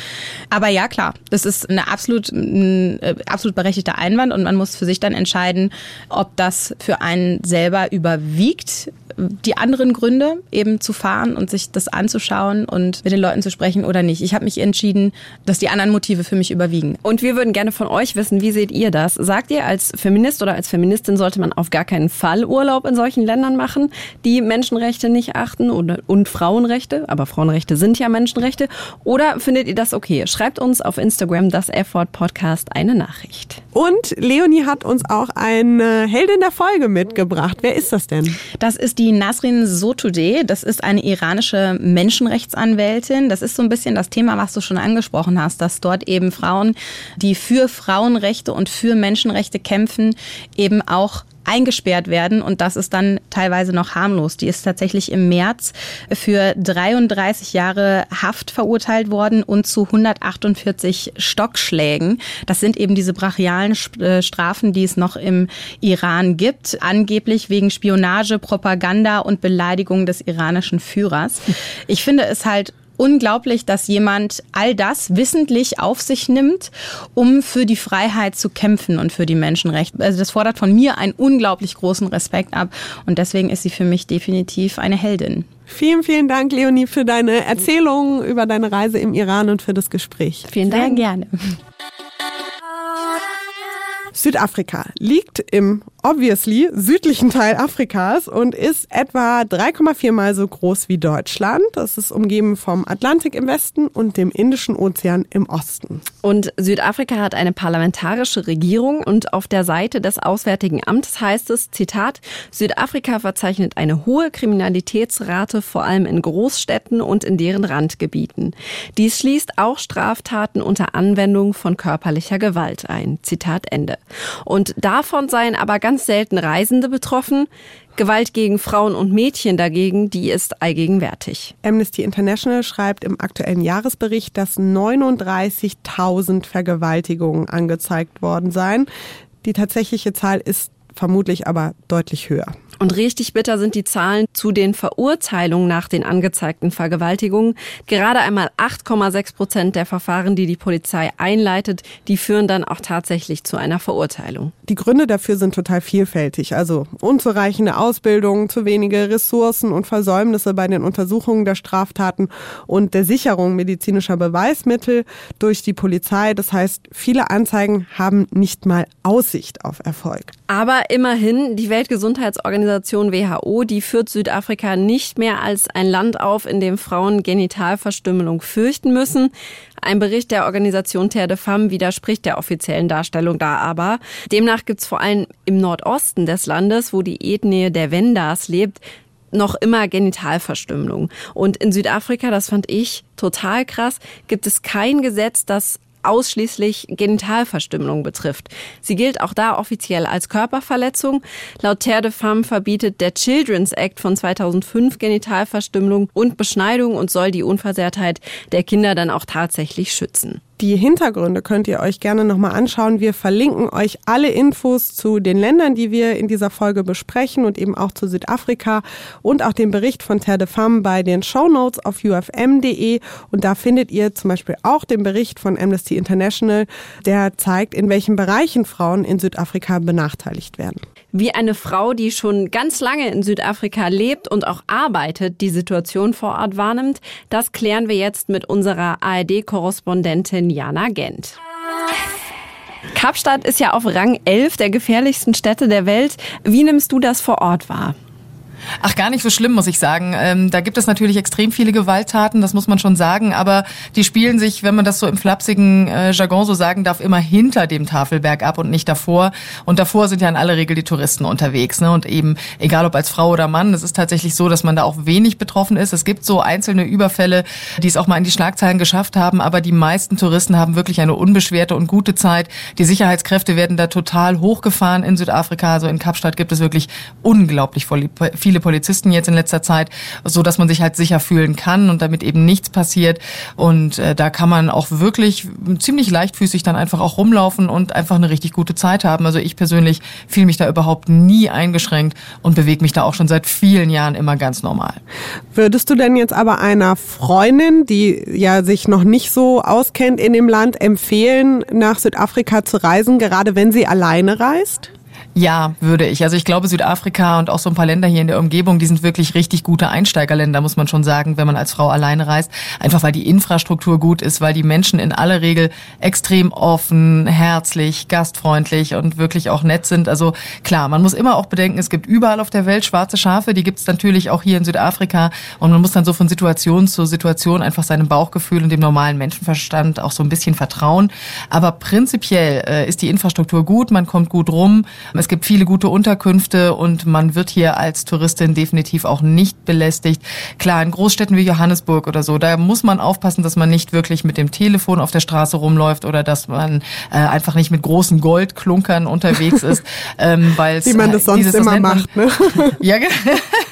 Speaker 4: Aber ja, klar, das ist eine absolut, ein äh, absolut berechtigter Einwand und man muss für sich dann entscheiden, ob das für einen selber überwiegt, die anderen Gründe eben zu fahren und sich das anzuschauen und mit den Leuten zu sprechen oder nicht. Ich habe mich entschieden, dass die anderen Motive für mich überwiegen.
Speaker 2: Und wir würden gerne von euch wissen, wie seht ihr das? Sagt ihr, als Feminist oder als Feministin sollte man auf gar keinen Fall Urlaub in solchen Ländern machen, die Menschenrechte nicht achten und, und Frauenrechte, aber Frauenrechte sind ja Menschenrechte? Oder findet ihr das okay? Schreibt uns auf Instagram das F-Wort Podcast eine Nachricht.
Speaker 3: Und Leonie hat uns auch eine Heldin der Folge mitgebracht. Wer ist das denn?
Speaker 4: Das ist die die Nasrin Sotoudeh. Das ist eine iranische Menschenrechtsanwältin. Das ist so ein bisschen das Thema, was du schon angesprochen hast, dass dort eben Frauen, die für Frauenrechte und für Menschenrechte kämpfen, eben auch eingesperrt werden und das ist dann teilweise noch harmlos. Die ist tatsächlich im März für 33 Jahre Haft verurteilt worden und zu 148 Stockschlägen. Das sind eben diese brachialen äh, Strafen, die es noch im Iran gibt, angeblich wegen Spionage, Propaganda und Beleidigung des iranischen Führers. Ich finde es halt unglaublich, dass jemand all das wissentlich auf sich nimmt, um für die Freiheit zu kämpfen und für die Menschenrechte. Also das fordert von mir einen unglaublich großen Respekt ab und deswegen ist sie für mich definitiv eine Heldin.
Speaker 3: Vielen, vielen Dank, Leonie, für deine Erzählungen über deine Reise im Iran und für das Gespräch.
Speaker 4: Vielen Dank. Sehr gerne.
Speaker 3: Südafrika liegt im obviously südlichen Teil Afrikas und ist etwa 3,4 mal so groß wie Deutschland. Es ist umgeben vom Atlantik im Westen und dem Indischen Ozean im Osten.
Speaker 2: Und Südafrika hat eine parlamentarische Regierung und auf der Seite des Auswärtigen Amtes heißt es, Zitat, Südafrika verzeichnet eine hohe Kriminalitätsrate, vor allem in Großstädten und in deren Randgebieten. Dies schließt auch Straftaten unter Anwendung von körperlicher Gewalt ein. Zitat Ende. Und davon seien aber ganz selten Reisende betroffen. Gewalt gegen Frauen und Mädchen dagegen, die ist allgegenwärtig.
Speaker 3: Amnesty International schreibt im aktuellen Jahresbericht, dass 39.000 Vergewaltigungen angezeigt worden seien. Die tatsächliche Zahl ist vermutlich aber deutlich höher.
Speaker 2: Und richtig bitter sind die Zahlen zu den Verurteilungen nach den angezeigten Vergewaltigungen. Gerade einmal 8,6 Prozent der Verfahren, die die Polizei einleitet, die führen dann auch tatsächlich zu einer Verurteilung.
Speaker 3: Die Gründe dafür sind total vielfältig. Also unzureichende Ausbildung, zu wenige Ressourcen und Versäumnisse bei den Untersuchungen der Straftaten und der Sicherung medizinischer Beweismittel durch die Polizei. Das heißt, viele Anzeigen haben nicht mal Aussicht auf Erfolg.
Speaker 2: Aber immerhin, die Weltgesundheitsorganisation WHO, die führt Südafrika nicht mehr als ein Land auf, in dem Frauen Genitalverstümmelung fürchten müssen. Ein Bericht der Organisation Terre de Femme widerspricht der offiziellen Darstellung da aber. Demnach gibt es vor allem im Nordosten des Landes, wo die Ethnie der Wendas lebt, noch immer Genitalverstümmelung. Und in Südafrika, das fand ich total krass, gibt es kein Gesetz, das ausschließlich Genitalverstümmelung betrifft. Sie gilt auch da offiziell als Körperverletzung. Laut Terre de Femme verbietet der Children's Act von 2005 Genitalverstümmelung und Beschneidung und soll die Unversehrtheit der Kinder dann auch tatsächlich schützen.
Speaker 3: Die Hintergründe könnt ihr euch gerne nochmal anschauen. Wir verlinken euch alle Infos zu den Ländern, die wir in dieser Folge besprechen und eben auch zu Südafrika und auch den Bericht von Terre de Femme bei den Show Notes auf ufm.de. Und da findet ihr zum Beispiel auch den Bericht von Amnesty International, der zeigt, in welchen Bereichen Frauen in Südafrika benachteiligt werden.
Speaker 2: Wie eine Frau, die schon ganz lange in Südafrika lebt und auch arbeitet, die Situation vor Ort wahrnimmt, das klären wir jetzt mit unserer ARD-Korrespondentin Jana Gent. Kapstadt ist ja auf Rang 11 der gefährlichsten Städte der Welt. Wie nimmst du das vor Ort wahr?
Speaker 5: Ach, gar nicht so schlimm, muss ich sagen. Ähm, da gibt es natürlich extrem viele Gewalttaten, das muss man schon sagen, aber die spielen sich, wenn man das so im flapsigen äh, Jargon so sagen darf, immer hinter dem Tafelberg ab und nicht davor. Und davor sind ja in aller Regel die Touristen unterwegs. Ne? Und eben, egal ob als Frau oder Mann, es ist tatsächlich so, dass man da auch wenig betroffen ist. Es gibt so einzelne Überfälle, die es auch mal in die Schlagzeilen geschafft haben, aber die meisten Touristen haben wirklich eine unbeschwerte und gute Zeit. Die Sicherheitskräfte werden da total hochgefahren in Südafrika. Also in Kapstadt gibt es wirklich unglaublich viele viele Polizisten jetzt in letzter Zeit, so dass man sich halt sicher fühlen kann und damit eben nichts passiert. Und äh, da kann man auch wirklich ziemlich leichtfüßig dann einfach auch rumlaufen und einfach eine richtig gute Zeit haben. Also ich persönlich fühle mich da überhaupt nie eingeschränkt und bewege mich da auch schon seit vielen Jahren immer ganz normal.
Speaker 3: Würdest du denn jetzt aber einer Freundin, die ja sich noch nicht so auskennt in dem Land, empfehlen, nach Südafrika zu reisen, gerade wenn sie alleine reist?
Speaker 5: Ja, würde ich. Also ich glaube, Südafrika und auch so ein paar Länder hier in der Umgebung, die sind wirklich richtig gute Einsteigerländer, muss man schon sagen, wenn man als Frau alleine reist. Einfach weil die Infrastruktur gut ist, weil die Menschen in aller Regel extrem offen, herzlich, gastfreundlich und wirklich auch nett sind. Also klar, man muss immer auch bedenken, es gibt überall auf der Welt schwarze Schafe, die gibt es natürlich auch hier in Südafrika. Und man muss dann so von Situation zu Situation einfach seinem Bauchgefühl und dem normalen Menschenverstand auch so ein bisschen vertrauen. Aber prinzipiell äh, ist die Infrastruktur gut, man kommt gut rum. Es es gibt viele gute Unterkünfte und man wird hier als Touristin definitiv auch nicht belästigt. Klar, in Großstädten wie Johannesburg oder so, da muss man aufpassen, dass man nicht wirklich mit dem Telefon auf der Straße rumläuft oder dass man äh, einfach nicht mit großen Goldklunkern unterwegs ist, [LAUGHS] ähm, weil
Speaker 3: wie man das sonst dieses, immer macht. Ne? [LAUGHS]
Speaker 5: ja, [LAUGHS]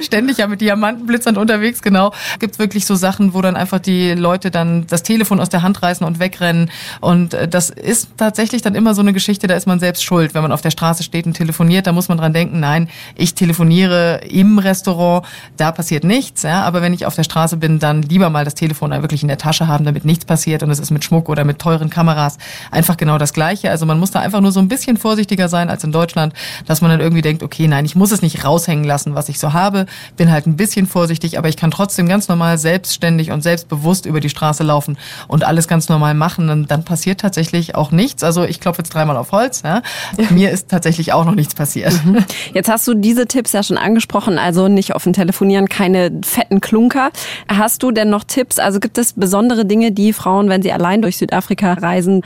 Speaker 5: ständig ja mit Diamantenblitzern unterwegs, genau. Gibt wirklich so Sachen, wo dann einfach die Leute dann das Telefon aus der Hand reißen und wegrennen. Und äh, das ist tatsächlich dann immer so eine Geschichte, da ist man selbst schuld, wenn man auf der Straße steht und telefoniert, da muss man dran denken, nein, ich telefoniere im Restaurant, da passiert nichts. Ja, aber wenn ich auf der Straße bin, dann lieber mal das Telefon da wirklich in der Tasche haben, damit nichts passiert. Und es ist mit Schmuck oder mit teuren Kameras einfach genau das Gleiche. Also man muss da einfach nur so ein bisschen vorsichtiger sein als in Deutschland, dass man dann irgendwie denkt, okay, nein, ich muss es nicht raushängen lassen, was ich so habe. Bin halt ein bisschen vorsichtig, aber ich kann trotzdem ganz normal selbstständig und selbstbewusst über die Straße laufen und alles ganz normal machen. Und dann passiert tatsächlich auch nichts. Also ich klopfe jetzt dreimal auf Holz. Ja. Mir ist tatsächlich auch noch nichts passiert.
Speaker 2: Mhm. Jetzt hast du diese Tipps ja schon angesprochen, also nicht offen telefonieren, keine fetten Klunker. Hast du denn noch Tipps? Also gibt es besondere Dinge, die Frauen, wenn sie allein durch Südafrika reisen,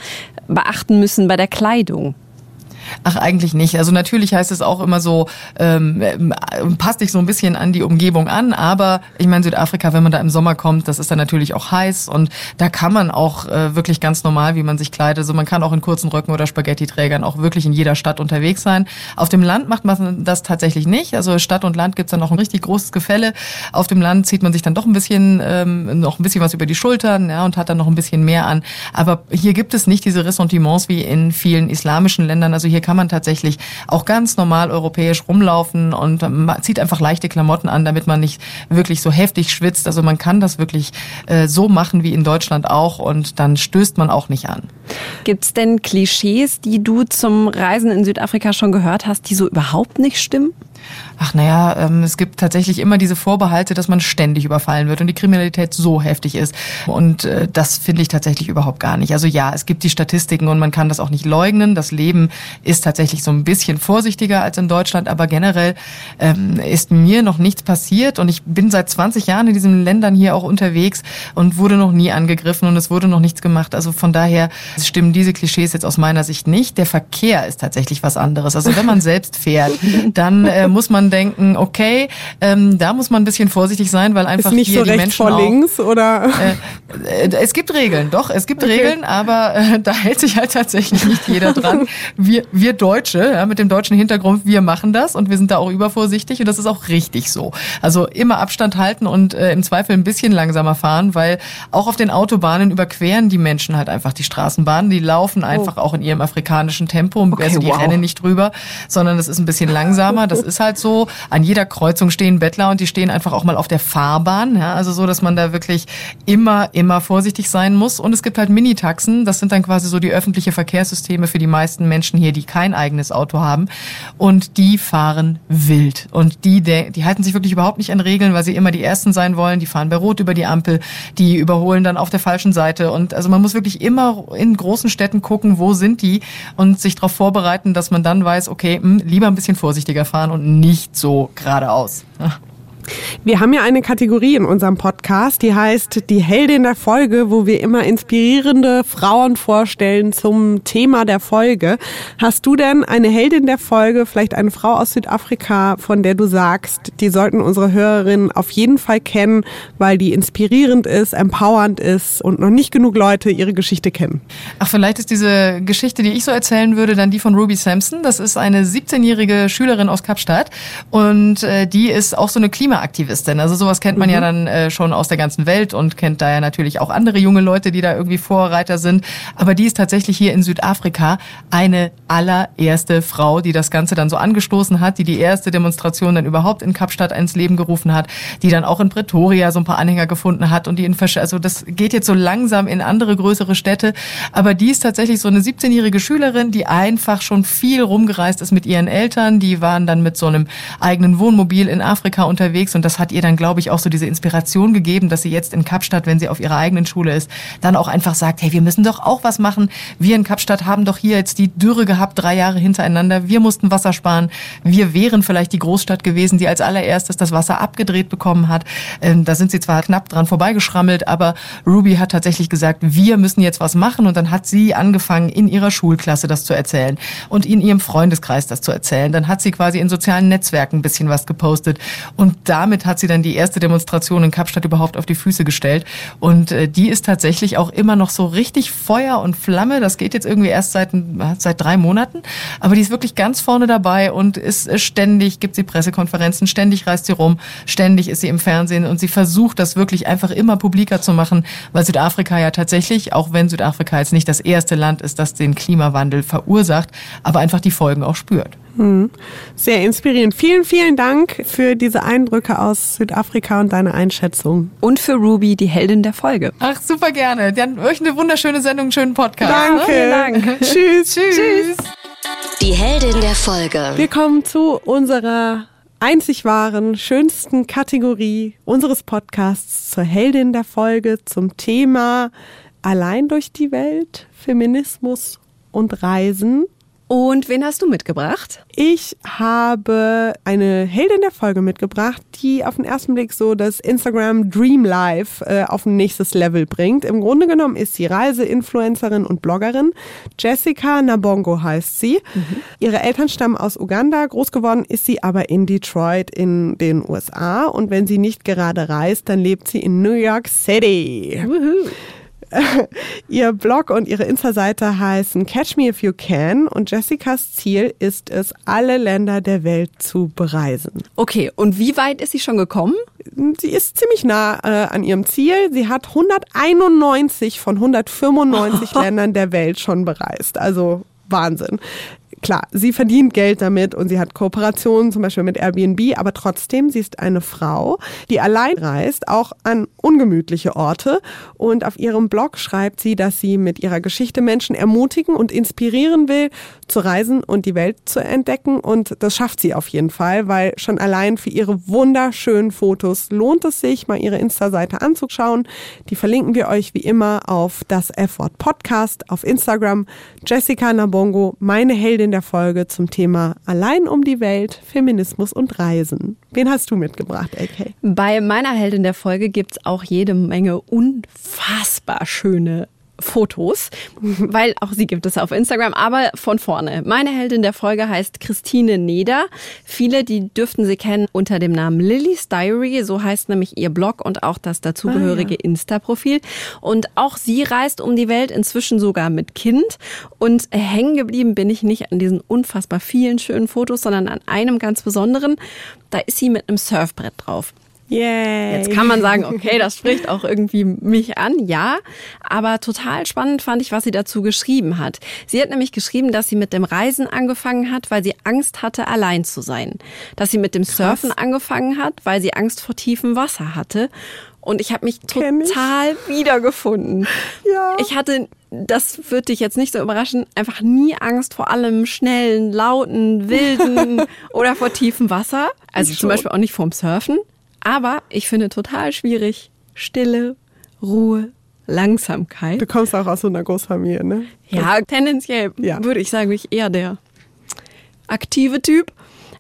Speaker 2: beachten müssen bei der Kleidung?
Speaker 5: Ach, eigentlich nicht. Also natürlich heißt es auch immer so, ähm, passt dich so ein bisschen an die Umgebung an, aber ich meine, Südafrika, wenn man da im Sommer kommt, das ist dann natürlich auch heiß und da kann man auch äh, wirklich ganz normal, wie man sich kleidet. Also man kann auch in kurzen Röcken oder Spaghetti-Trägern auch wirklich in jeder Stadt unterwegs sein. Auf dem Land macht man das tatsächlich nicht. Also Stadt und Land gibt's dann noch ein richtig großes Gefälle. Auf dem Land zieht man sich dann doch ein bisschen, ähm, noch ein bisschen was über die Schultern ja, und hat dann noch ein bisschen mehr an. Aber hier gibt es nicht diese Ressentiments wie in vielen islamischen Ländern. Also hier hier kann man tatsächlich auch ganz normal europäisch rumlaufen und zieht einfach leichte Klamotten an, damit man nicht wirklich so heftig schwitzt. Also man kann das wirklich äh, so machen wie in Deutschland auch und dann stößt man auch nicht an.
Speaker 2: Gibt's denn Klischees, die du zum Reisen in Südafrika schon gehört hast, die so überhaupt nicht stimmen?
Speaker 5: Ach naja, ähm, es gibt tatsächlich immer diese Vorbehalte, dass man ständig überfallen wird und die Kriminalität so heftig ist. Und äh, das finde ich tatsächlich überhaupt gar nicht. Also ja, es gibt die Statistiken und man kann das auch nicht leugnen. Das Leben ist tatsächlich so ein bisschen vorsichtiger als in Deutschland, aber generell ähm, ist mir noch nichts passiert und ich bin seit 20 Jahren in diesen Ländern hier auch unterwegs und wurde noch nie angegriffen und es wurde noch nichts gemacht. Also von daher stimmen diese Klischees jetzt aus meiner Sicht nicht. Der Verkehr ist tatsächlich was anderes. Also wenn man selbst fährt, dann äh, muss man denken, okay, ähm, da muss man ein bisschen vorsichtig sein, weil einfach
Speaker 3: ist nicht
Speaker 5: hier
Speaker 3: so
Speaker 5: die Menschen
Speaker 3: vor
Speaker 5: auch,
Speaker 3: links oder
Speaker 5: äh, äh, es gibt Regeln, doch, es gibt okay. Regeln, aber äh, [LAUGHS] da hält sich halt tatsächlich nicht jeder dran. Wir, wir Deutsche, ja, mit dem deutschen Hintergrund, wir machen das und wir sind da auch übervorsichtig und das ist auch richtig so. Also immer Abstand halten und äh, im Zweifel ein bisschen langsamer fahren, weil auch auf den Autobahnen überqueren die Menschen halt einfach die Straßenbahnen. Die laufen einfach oh. auch in ihrem afrikanischen Tempo. Okay, also die wow. rennen nicht drüber, sondern das ist ein bisschen langsamer. Das ist halt so. An jeder Kreuzung stehen Bettler und die stehen einfach auch mal auf der Fahrbahn. Ja, also so, dass man da wirklich immer, immer vorsichtig sein muss. Und es gibt halt Minitaxen. Das sind dann quasi so die öffentliche Verkehrssysteme für die meisten Menschen hier, die kein eigenes Auto haben. Und die fahren wild. Und die, die halten sich wirklich überhaupt nicht an Regeln, weil sie immer die Ersten sein wollen. Die fahren bei Rot über die Ampel. Die überholen dann auf der falschen Seite. Und also man muss wirklich immer in großen Städten gucken, wo sind die und sich darauf vorbereiten, dass man dann weiß, okay, mh, hm, lieber ein bisschen vorsichtiger fahren und nicht so geradeaus.
Speaker 3: Wir haben ja eine Kategorie in unserem Podcast, die heißt die Heldin der Folge, wo wir immer inspirierende Frauen vorstellen zum Thema der Folge. Hast du denn eine Heldin der Folge, vielleicht eine Frau aus Südafrika, von der du sagst, die sollten unsere Hörerinnen auf jeden Fall kennen, weil die inspirierend ist, empowernd ist und noch nicht genug Leute ihre Geschichte kennen?
Speaker 5: Ach, vielleicht ist diese Geschichte, die ich so erzählen würde, dann die von Ruby Sampson. Das ist eine 17-jährige Schülerin aus Kapstadt und äh, die ist auch so eine Klima Klimaaktivistin. Also sowas kennt man mhm. ja dann äh, schon aus der ganzen Welt und kennt da ja natürlich auch andere junge Leute, die da irgendwie Vorreiter sind. Aber die ist tatsächlich hier in Südafrika eine allererste Frau, die das Ganze dann so angestoßen hat, die die erste Demonstration dann überhaupt in Kapstadt ins Leben gerufen hat, die dann auch in Pretoria so ein paar Anhänger gefunden hat und die in Versch also das geht jetzt so langsam in andere größere Städte, aber die ist tatsächlich so eine 17-jährige Schülerin, die einfach schon viel rumgereist ist mit ihren Eltern, die waren dann mit so einem eigenen Wohnmobil in Afrika unterwegs unterwegs und das hat ihr dann, glaube ich, auch so diese Inspiration gegeben, dass sie jetzt in Kapstadt, wenn sie auf ihrer eigenen Schule ist, dann auch einfach sagt, hey, wir müssen doch auch was machen. Wir in Kapstadt haben doch hier jetzt die Dürre gehabt, drei Jahre hintereinander. Wir mussten Wasser sparen. Wir wären vielleicht die Großstadt gewesen, die als allererstes das Wasser abgedreht bekommen hat. Ähm, da sind sie zwar knapp dran vorbeigeschrammelt, aber Ruby hat tatsächlich gesagt, wir müssen jetzt was machen und dann hat sie angefangen, in ihrer Schulklasse das zu erzählen und in ihrem Freundeskreis das zu erzählen. Dann hat sie quasi in sozialen Netzwerken ein bisschen was gepostet und da damit hat sie dann die erste Demonstration in Kapstadt überhaupt auf die Füße gestellt. Und äh, die ist tatsächlich auch immer noch so richtig Feuer und Flamme. Das geht jetzt irgendwie erst seit, seit drei Monaten. Aber die ist wirklich ganz vorne dabei und ist äh, ständig, gibt sie Pressekonferenzen, ständig reist sie rum, ständig ist sie im Fernsehen und sie versucht das wirklich einfach immer publiker zu machen, weil Südafrika ja tatsächlich, auch wenn Südafrika jetzt nicht das erste Land ist, das den Klimawandel verursacht, aber einfach die Folgen auch spürt.
Speaker 3: Hm. Sehr inspirierend. Vielen, vielen Dank für diese Eindrücke aus Südafrika und deine Einschätzung.
Speaker 2: Und für Ruby, die Heldin der Folge.
Speaker 5: Ach, super gerne. Dann euch eine wunderschöne Sendung, einen schönen Podcast.
Speaker 3: Danke.
Speaker 5: Ne?
Speaker 3: Dank. [LAUGHS] Tschüss. Tschüss.
Speaker 1: Die Heldin der Folge.
Speaker 3: Wir kommen zu unserer einzig wahren, schönsten Kategorie unseres Podcasts zur Heldin der Folge zum Thema Allein durch die Welt, Feminismus und Reisen.
Speaker 2: Und wen hast du mitgebracht?
Speaker 3: Ich habe eine Heldin der Folge mitgebracht, die auf den ersten Blick so das Instagram Dream Life äh, auf ein nächstes Level bringt. Im Grunde genommen ist sie Reiseinfluencerin und Bloggerin. Jessica Nabongo heißt sie. Mhm. Ihre Eltern stammen aus Uganda. Groß geworden ist sie aber in Detroit in den USA. Und wenn sie nicht gerade reist, dann lebt sie in New York City. Woohoo. [LAUGHS] ihr Blog und ihre Insta-Seite heißen Catch Me If You Can und Jessicas Ziel ist es, alle Länder der Welt zu bereisen.
Speaker 2: Okay, und wie weit ist sie schon gekommen?
Speaker 3: Sie ist ziemlich nah äh, an ihrem Ziel. Sie hat 191 von 195 [LAUGHS] Ländern der Welt schon bereist. Also Wahnsinn klar, sie verdient Geld damit und sie hat Kooperationen zum Beispiel mit Airbnb, aber trotzdem, sie ist eine Frau, die allein reist, auch an ungemütliche Orte. Und auf ihrem Blog schreibt sie, dass sie mit ihrer Geschichte Menschen ermutigen und inspirieren will, zu reisen und die Welt zu entdecken. Und das schafft sie auf jeden Fall, weil schon allein für ihre wunderschönen Fotos lohnt es sich, mal ihre Insta-Seite anzuschauen. Die verlinken wir euch wie immer auf das F-Wort Podcast auf Instagram. Jessica Nabongo, meine Heldin in der Folge zum Thema Allein um die Welt, Feminismus und Reisen. Wen hast du mitgebracht, AK?
Speaker 2: Bei meiner Heldin der Folge gibt es auch jede Menge unfassbar schöne Fotos, [LAUGHS] weil auch sie gibt es auf Instagram, aber von vorne. Meine Heldin der Folge heißt Christine Neder. Viele, die dürften sie kennen unter dem Namen Lily's Diary, so heißt nämlich ihr Blog und auch das dazugehörige ah, ja. Insta-Profil. Und auch sie reist um die Welt, inzwischen sogar mit Kind. Und hängen geblieben bin ich nicht an diesen unfassbar vielen schönen Fotos, sondern an einem ganz besonderen. Da ist sie mit einem Surfbrett drauf.
Speaker 3: Yay.
Speaker 2: Jetzt kann man sagen, okay, das spricht auch irgendwie mich an, ja. Aber total spannend fand ich, was sie dazu geschrieben hat. Sie hat nämlich geschrieben, dass sie mit dem Reisen angefangen hat, weil sie Angst hatte, allein zu sein. Dass sie mit dem Surfen Krass. angefangen hat, weil sie Angst vor tiefem Wasser hatte. Und ich habe mich total ich. wiedergefunden. Ja. Ich hatte, das wird dich jetzt nicht so überraschen, einfach nie Angst vor allem schnellen, lauten, wilden [LAUGHS] oder vor tiefem Wasser. Also zum Beispiel auch nicht vorm Surfen. Aber ich finde total schwierig Stille, Ruhe, Langsamkeit.
Speaker 3: Du kommst auch aus so einer Großfamilie, ne?
Speaker 2: Ja, tendenziell ja. würde ich sagen, ich eher der aktive Typ.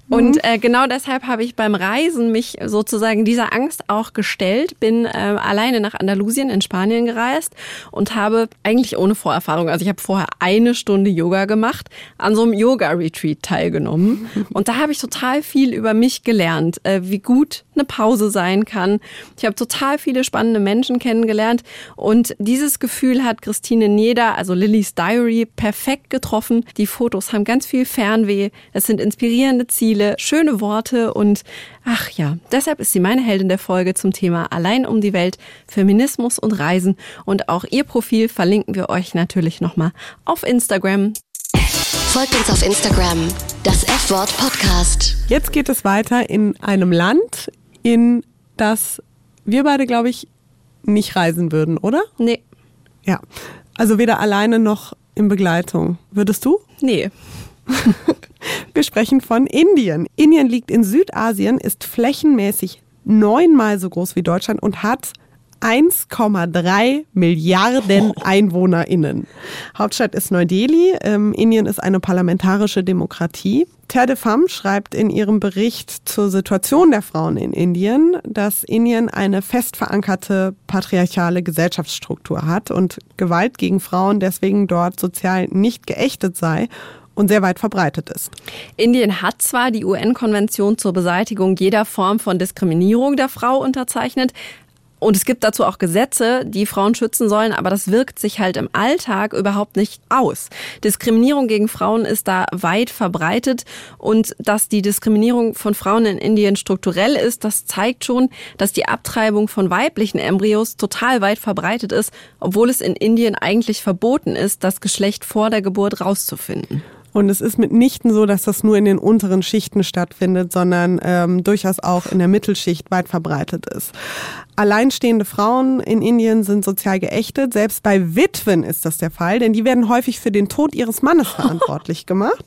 Speaker 2: Und mhm. äh, genau deshalb habe ich beim Reisen mich sozusagen dieser Angst auch gestellt, bin äh, alleine nach Andalusien in Spanien gereist und habe eigentlich ohne Vorerfahrung, also ich habe vorher eine Stunde Yoga gemacht, an so einem Yoga-Retreat teilgenommen. [LAUGHS] Und da habe ich total viel über mich gelernt, äh, wie gut eine Pause sein kann. Ich habe total viele spannende Menschen kennengelernt und dieses Gefühl hat Christine Nieder, also Lillys Diary, perfekt getroffen. Die Fotos haben ganz viel Fernweh, es sind inspirierende Ziele viele schöne Worte und ach ja, deshalb ist sie meine Heldin der Folge zum Thema Allein um die Welt, Feminismus und Reisen und auch ihr Profil verlinken wir euch natürlich nochmal auf Instagram.
Speaker 1: Folgt uns auf Instagram, das F-Wort Podcast.
Speaker 3: Jetzt geht es weiter in einem Land, in das wir beide, glaube ich, nicht reisen würden, oder?
Speaker 2: Nee.
Speaker 3: Ja. Also weder alleine noch in Begleitung. Würdest du?
Speaker 2: Nee.
Speaker 3: Wir sprechen von Indien. Indien liegt in Südasien, ist flächenmäßig neunmal so groß wie Deutschland und hat 1,3 Milliarden EinwohnerInnen. Hauptstadt ist Neu-Delhi. Ähm, Indien ist eine parlamentarische Demokratie. Terre de Femme schreibt in ihrem Bericht zur Situation der Frauen in Indien, dass Indien eine fest verankerte patriarchale Gesellschaftsstruktur hat und Gewalt gegen Frauen deswegen dort sozial nicht geächtet sei und sehr weit verbreitet ist.
Speaker 2: Indien hat zwar die UN-Konvention zur Beseitigung jeder Form von Diskriminierung der Frau unterzeichnet, und es gibt dazu auch Gesetze, die Frauen schützen sollen, aber das wirkt sich halt im Alltag überhaupt nicht aus. Diskriminierung gegen Frauen ist da weit verbreitet und dass die Diskriminierung von Frauen in Indien strukturell ist, das zeigt schon, dass die Abtreibung von weiblichen Embryos total weit verbreitet ist, obwohl es in Indien eigentlich verboten ist, das Geschlecht vor der Geburt rauszufinden.
Speaker 3: Und es ist mitnichten so, dass das nur in den unteren Schichten stattfindet, sondern ähm, durchaus auch in der Mittelschicht weit verbreitet ist. Alleinstehende Frauen in Indien sind sozial geächtet. Selbst bei Witwen ist das der Fall, denn die werden häufig für den Tod ihres Mannes [LAUGHS] verantwortlich gemacht.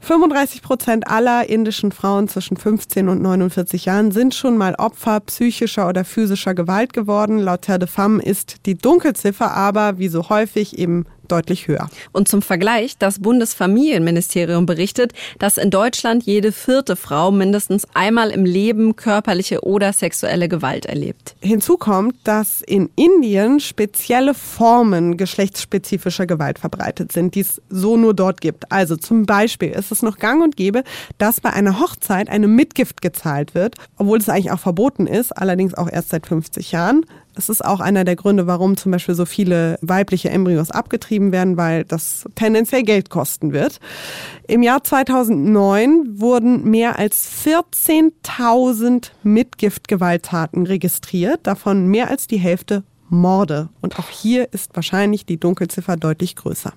Speaker 3: 35 Prozent aller indischen Frauen zwischen 15 und 49 Jahren sind schon mal Opfer psychischer oder physischer Gewalt geworden. Laut Terre de Femme ist die Dunkelziffer aber, wie so häufig, eben deutlich höher.
Speaker 2: Und zum Vergleich, das Bundesfamilienministerium berichtet, dass in Deutschland jede vierte Frau mindestens einmal im Leben körperliche oder sexuelle Gewalt erlebt.
Speaker 3: Hinzu kommt, dass in Indien spezielle Formen geschlechtsspezifischer Gewalt verbreitet sind, die es so nur dort gibt. Also zum Beispiel ist es noch gang und gäbe, dass bei einer Hochzeit eine Mitgift gezahlt wird, obwohl es eigentlich auch verboten ist, allerdings auch erst seit 50 Jahren. Es ist auch einer der Gründe, warum zum Beispiel so viele weibliche Embryos abgetrieben werden, weil das tendenziell Geld kosten wird. Im Jahr 2009 wurden mehr als 14.000 Mitgiftgewalttaten registriert, davon mehr als die Hälfte Morde. Und auch hier ist wahrscheinlich die Dunkelziffer deutlich größer.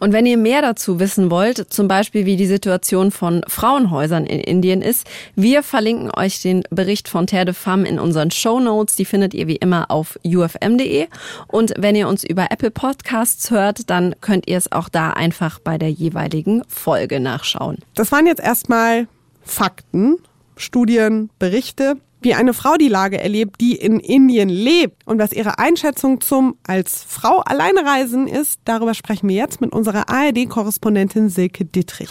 Speaker 2: Und wenn ihr mehr dazu wissen wollt, zum Beispiel wie die Situation von Frauenhäusern in Indien ist, wir verlinken euch den Bericht von Terre de Femme in unseren Show Notes. Die findet ihr wie immer auf ufm.de. Und wenn ihr uns über Apple Podcasts hört, dann könnt ihr es auch da einfach bei der jeweiligen Folge nachschauen.
Speaker 3: Das waren jetzt erstmal Fakten, Studien, Berichte wie eine Frau die Lage erlebt, die in Indien lebt und was ihre Einschätzung zum als Frau alleine reisen ist, darüber sprechen wir jetzt mit unserer ARD-Korrespondentin Silke Dittrich.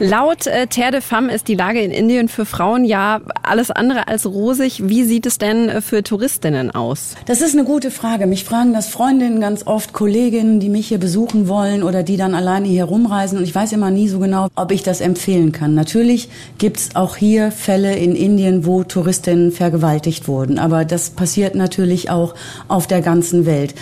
Speaker 2: Laut äh, Terre de Femme ist die Lage in Indien für Frauen ja alles andere als rosig. Wie sieht es denn äh, für Touristinnen aus?
Speaker 6: Das ist eine gute Frage. Mich fragen das Freundinnen ganz oft, Kolleginnen, die mich hier besuchen wollen oder die dann alleine hier rumreisen. Und ich weiß immer nie so genau, ob ich das empfehlen kann. Natürlich gibt's auch hier Fälle in Indien, wo Touristinnen vergewaltigt wurden. Aber das passiert natürlich auch auf der ganzen Welt.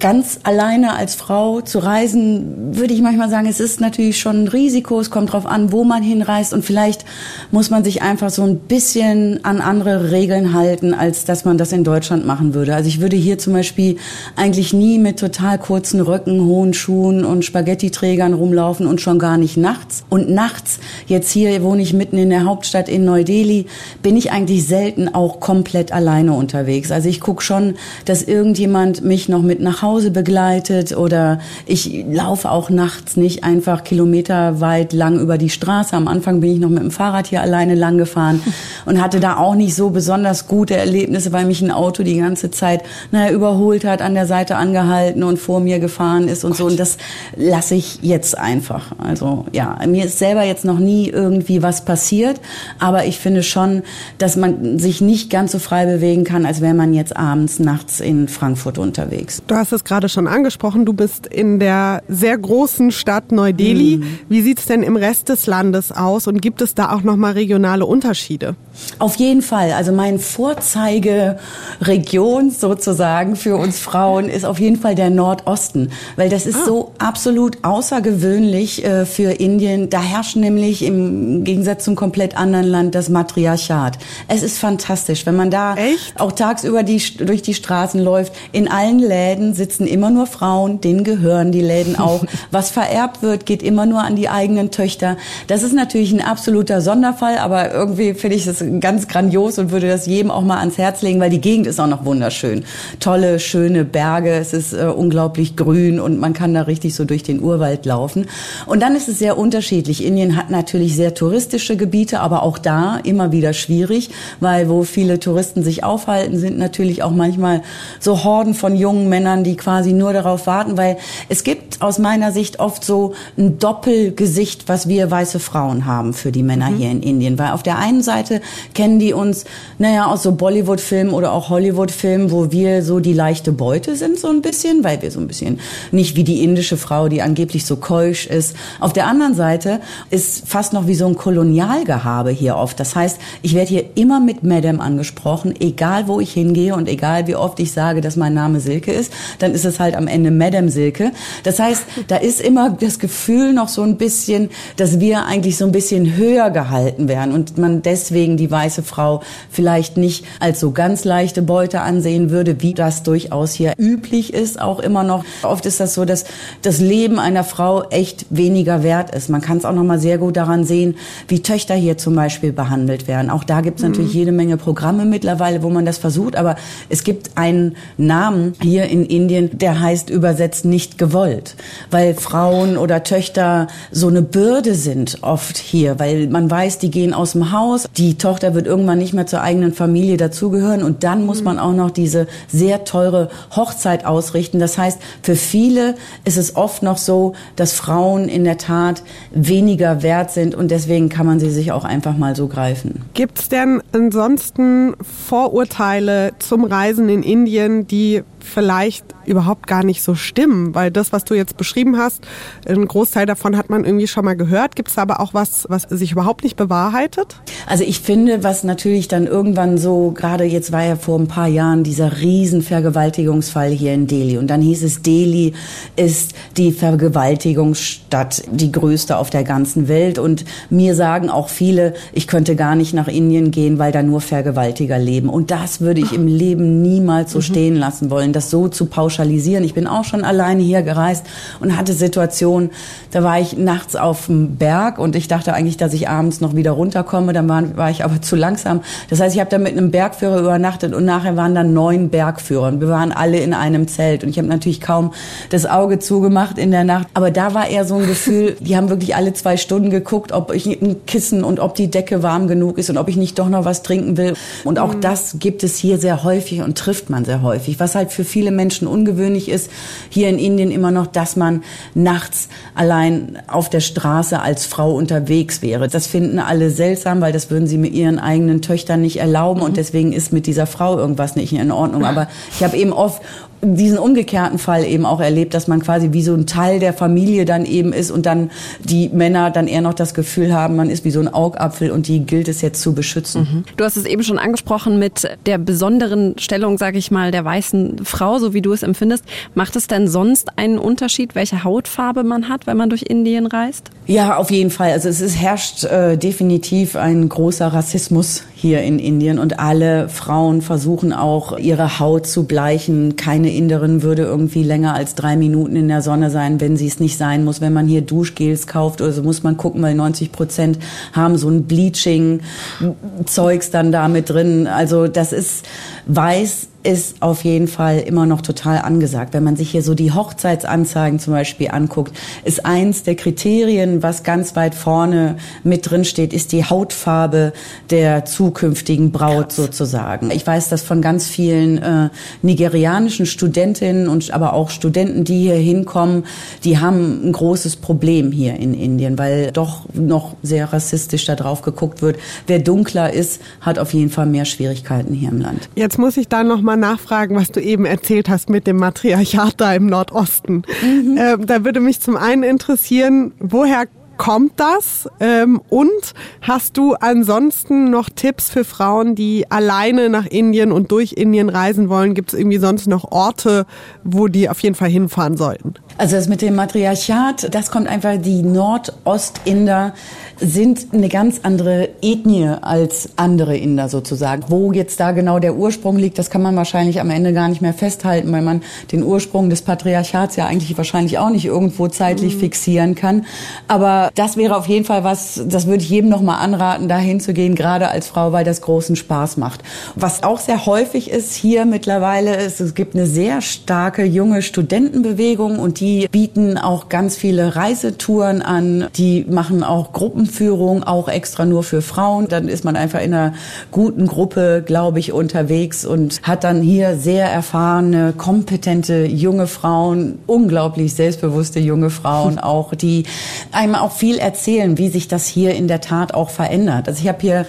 Speaker 6: Ganz alleine als Frau zu reisen, würde ich manchmal sagen, es ist natürlich schon ein Risiko. Es kommt darauf an, an, wo man hinreist und vielleicht muss man sich einfach so ein bisschen an andere Regeln halten, als dass man das in Deutschland machen würde. Also ich würde hier zum Beispiel eigentlich nie mit total kurzen Röcken, hohen Schuhen und Spaghetti-Trägern rumlaufen und schon gar nicht nachts. Und nachts, jetzt hier wohne ich mitten in der Hauptstadt in Neu-Delhi, bin ich eigentlich selten auch komplett alleine unterwegs. Also ich gucke schon, dass irgendjemand mich noch mit nach Hause begleitet oder ich laufe auch nachts nicht einfach kilometerweit lang über die die Straße. Am Anfang bin ich noch mit dem Fahrrad hier alleine lang gefahren [LAUGHS] und hatte da auch nicht so besonders gute Erlebnisse, weil mich ein Auto die ganze Zeit naja, überholt hat, an der Seite angehalten und vor mir gefahren ist und Gott. so. Und das lasse ich jetzt einfach. Also ja, mir ist selber jetzt noch nie irgendwie was passiert, aber ich finde schon, dass man sich nicht ganz so frei bewegen kann, als wäre man jetzt abends, nachts in Frankfurt unterwegs.
Speaker 3: Du hast es gerade schon angesprochen, du bist in der sehr großen Stadt Neu-Delhi. Mhm. Wie sieht es denn im Rest des des Landes aus und gibt es da auch nochmal regionale Unterschiede?
Speaker 6: Auf jeden Fall. Also mein Vorzeigeregion sozusagen für uns Frauen ist auf jeden Fall der Nordosten, weil das ist ah. so absolut außergewöhnlich äh, für Indien. Da herrscht nämlich im Gegensatz zum komplett anderen Land das Matriarchat. Es ist fantastisch, wenn man da Echt? auch tagsüber die, durch die Straßen läuft. In allen Läden sitzen immer nur Frauen, denen gehören die Läden auch. [LAUGHS] Was vererbt wird, geht immer nur an die eigenen Töchter. Das ist natürlich ein absoluter Sonderfall, aber irgendwie finde ich das ganz grandios und würde das jedem auch mal ans Herz legen, weil die Gegend ist auch noch wunderschön. Tolle, schöne Berge, es ist äh, unglaublich grün und man kann da richtig so durch den Urwald laufen. Und dann ist es sehr unterschiedlich. Indien hat natürlich sehr touristische Gebiete, aber auch da immer wieder schwierig, weil wo viele Touristen sich aufhalten, sind natürlich auch manchmal so Horden von jungen Männern, die quasi nur darauf warten, weil es gibt aus meiner Sicht oft so ein Doppelgesicht, was wir weiße Frauen haben für die Männer mhm. hier in Indien. Weil auf der einen Seite kennen die uns, naja, aus so Bollywood-Filmen oder auch Hollywood-Filmen, wo wir so die leichte Beute sind, so ein bisschen, weil wir so ein bisschen nicht wie die indische Frau, die angeblich so keusch ist. Auf der anderen Seite ist fast noch wie so ein Kolonialgehabe hier oft. Das heißt, ich werde hier immer mit Madame angesprochen, egal wo ich hingehe und egal wie oft ich sage, dass mein Name Silke ist, dann ist es halt am Ende Madame Silke. Das heißt, da ist immer das Gefühl noch so ein bisschen, das dass wir eigentlich so ein bisschen höher gehalten werden und man deswegen die weiße Frau vielleicht nicht als so ganz leichte Beute ansehen würde, wie das durchaus hier üblich ist, auch immer noch. Oft ist das so, dass das Leben einer Frau echt weniger wert ist. Man kann es auch noch mal sehr gut daran sehen, wie Töchter hier zum Beispiel behandelt werden. Auch da gibt es natürlich mhm. jede Menge Programme mittlerweile, wo man das versucht, aber es gibt einen Namen hier in Indien, der heißt übersetzt nicht gewollt, weil Frauen oder Töchter so eine Bürde sind oft hier, weil man weiß, die gehen aus dem Haus, die Tochter wird irgendwann nicht mehr zur eigenen Familie dazugehören und dann muss man auch noch diese sehr teure Hochzeit ausrichten. Das heißt, für viele ist es oft noch so, dass Frauen in der Tat weniger wert sind und deswegen kann man sie sich auch einfach mal so greifen.
Speaker 3: Gibt es denn ansonsten Vorurteile zum Reisen in Indien, die vielleicht überhaupt gar nicht so stimmen, weil das, was du jetzt beschrieben hast, ein Großteil davon hat man irgendwie schon mal gehört. Gibt es aber auch was, was sich überhaupt nicht bewahrheitet?
Speaker 6: Also ich finde, was natürlich dann irgendwann so, gerade jetzt war ja vor ein paar Jahren dieser riesen Vergewaltigungsfall hier in Delhi und dann hieß es, Delhi ist die Vergewaltigungsstadt, die größte auf der ganzen Welt und mir sagen auch viele, ich könnte gar nicht nach Indien gehen, weil da nur Vergewaltiger leben und das würde ich im Leben niemals so mhm. stehen lassen wollen das so zu pauschalisieren. Ich bin auch schon alleine hier gereist und hatte Situationen, da war ich nachts auf dem Berg und ich dachte eigentlich, dass ich abends noch wieder runterkomme. Dann war, war ich aber [LAUGHS] zu langsam. Das heißt, ich habe da mit einem Bergführer übernachtet und nachher waren dann neun Bergführer. Und wir waren alle in einem Zelt und ich habe natürlich kaum das Auge zugemacht in der Nacht. Aber da war eher so ein Gefühl, [LAUGHS] die haben wirklich alle zwei Stunden geguckt, ob ich ein Kissen und ob die Decke warm genug ist und ob ich nicht doch noch was trinken will. Und auch mhm. das gibt es hier sehr häufig und trifft man sehr häufig. Was halt für viele Menschen ungewöhnlich ist, hier in Indien immer noch, dass man nachts allein auf der Straße als Frau unterwegs wäre. Das finden alle seltsam, weil das würden sie mit ihren eigenen Töchtern nicht erlauben und mhm. deswegen ist mit dieser Frau irgendwas nicht in Ordnung. Aber ich habe eben oft diesen umgekehrten Fall eben auch erlebt, dass man quasi wie so ein Teil der Familie dann eben ist und dann die Männer dann eher noch das Gefühl haben, man ist wie so ein Augapfel und die gilt es jetzt zu beschützen. Mhm.
Speaker 2: Du hast es eben schon angesprochen mit der besonderen Stellung, sage ich mal, der weißen Frau, so wie du es empfindest. Macht es denn sonst einen Unterschied, welche Hautfarbe man hat, wenn man durch Indien reist?
Speaker 6: Ja, auf jeden Fall. Also es ist, herrscht äh, definitiv ein großer Rassismus hier in Indien und alle Frauen versuchen auch ihre Haut zu bleichen. Keine eine Inderin würde irgendwie länger als drei Minuten in der Sonne sein, wenn sie es nicht sein muss. Wenn man hier Duschgels kauft oder so, muss man gucken, weil 90 Prozent haben so ein Bleaching-Zeugs dann da mit drin. Also das ist weiß ist auf jeden Fall immer noch total angesagt. Wenn man sich hier so die Hochzeitsanzeigen zum Beispiel anguckt, ist eins der Kriterien, was ganz weit vorne mit drin steht, ist die Hautfarbe der zukünftigen Braut Krass. sozusagen. Ich weiß das von ganz vielen äh, nigerianischen Studentinnen und aber auch Studenten, die hier hinkommen, die haben ein großes Problem hier in Indien, weil doch noch sehr rassistisch da drauf geguckt wird. Wer dunkler ist, hat auf jeden Fall mehr Schwierigkeiten hier im Land.
Speaker 3: Jetzt muss ich da noch mal nachfragen, was du eben erzählt hast mit dem Matriarchat da im Nordosten. Mhm. Ähm, da würde mich zum einen interessieren, woher kommt das? Ähm, und hast du ansonsten noch Tipps für Frauen, die alleine nach Indien und durch Indien reisen wollen? Gibt es irgendwie sonst noch Orte, wo die auf jeden Fall hinfahren sollten?
Speaker 6: Also das mit dem Matriarchat, das kommt einfach, die Nordostinder sind eine ganz andere Ethnie als andere Inder sozusagen. Wo jetzt da genau der Ursprung liegt, das kann man wahrscheinlich am Ende gar nicht mehr festhalten, weil man den Ursprung des Patriarchats ja eigentlich wahrscheinlich auch nicht irgendwo zeitlich mhm. fixieren kann. Aber das wäre auf jeden Fall was, das würde ich jedem nochmal anraten, da hinzugehen, gerade als Frau, weil das großen Spaß macht. Was auch sehr häufig ist hier mittlerweile, ist, es gibt eine sehr starke junge Studentenbewegung und die die bieten auch ganz viele Reisetouren an. Die machen auch Gruppenführung, auch extra nur für Frauen. Dann ist man einfach in einer guten Gruppe, glaube ich, unterwegs und hat dann hier sehr erfahrene, kompetente junge Frauen, unglaublich selbstbewusste junge Frauen [LAUGHS] auch, die einem auch viel erzählen, wie sich das hier in der Tat auch verändert. Also ich habe hier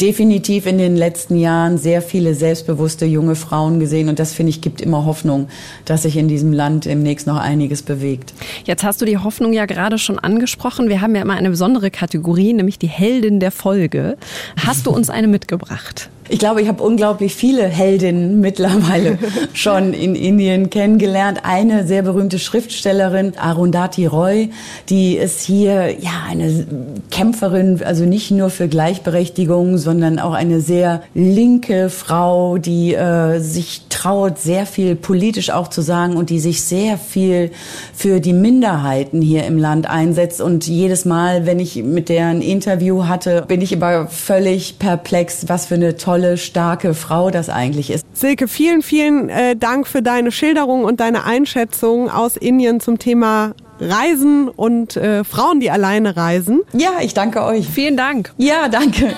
Speaker 6: definitiv in den letzten Jahren sehr viele selbstbewusste junge Frauen gesehen und das finde ich gibt immer Hoffnung, dass sich in diesem Land demnächst noch einiges bewegt.
Speaker 2: Jetzt hast du die Hoffnung ja gerade schon angesprochen. Wir haben ja immer eine besondere Kategorie, nämlich die Heldin der Folge. Hast du uns eine mitgebracht?
Speaker 6: Ich glaube, ich habe unglaublich viele Heldinnen mittlerweile [LAUGHS] schon in Indien kennengelernt. Eine sehr berühmte Schriftstellerin, Arundhati Roy, die ist hier ja eine Kämpferin, also nicht nur für Gleichberechtigung, sondern auch eine sehr linke Frau, die äh, sich traut, sehr viel politisch auch zu sagen und die sich sehr viel für die Minderheiten hier im Land einsetzt. Und jedes Mal, wenn ich mit der ein Interview hatte, bin ich aber völlig perplex, was für eine tolle, starke Frau das eigentlich ist.
Speaker 3: Silke, vielen, vielen äh, Dank für deine Schilderung und deine Einschätzung aus Indien zum Thema Reisen und äh, Frauen, die alleine reisen.
Speaker 6: Ja, ich danke euch.
Speaker 2: Vielen Dank.
Speaker 6: Ja, danke.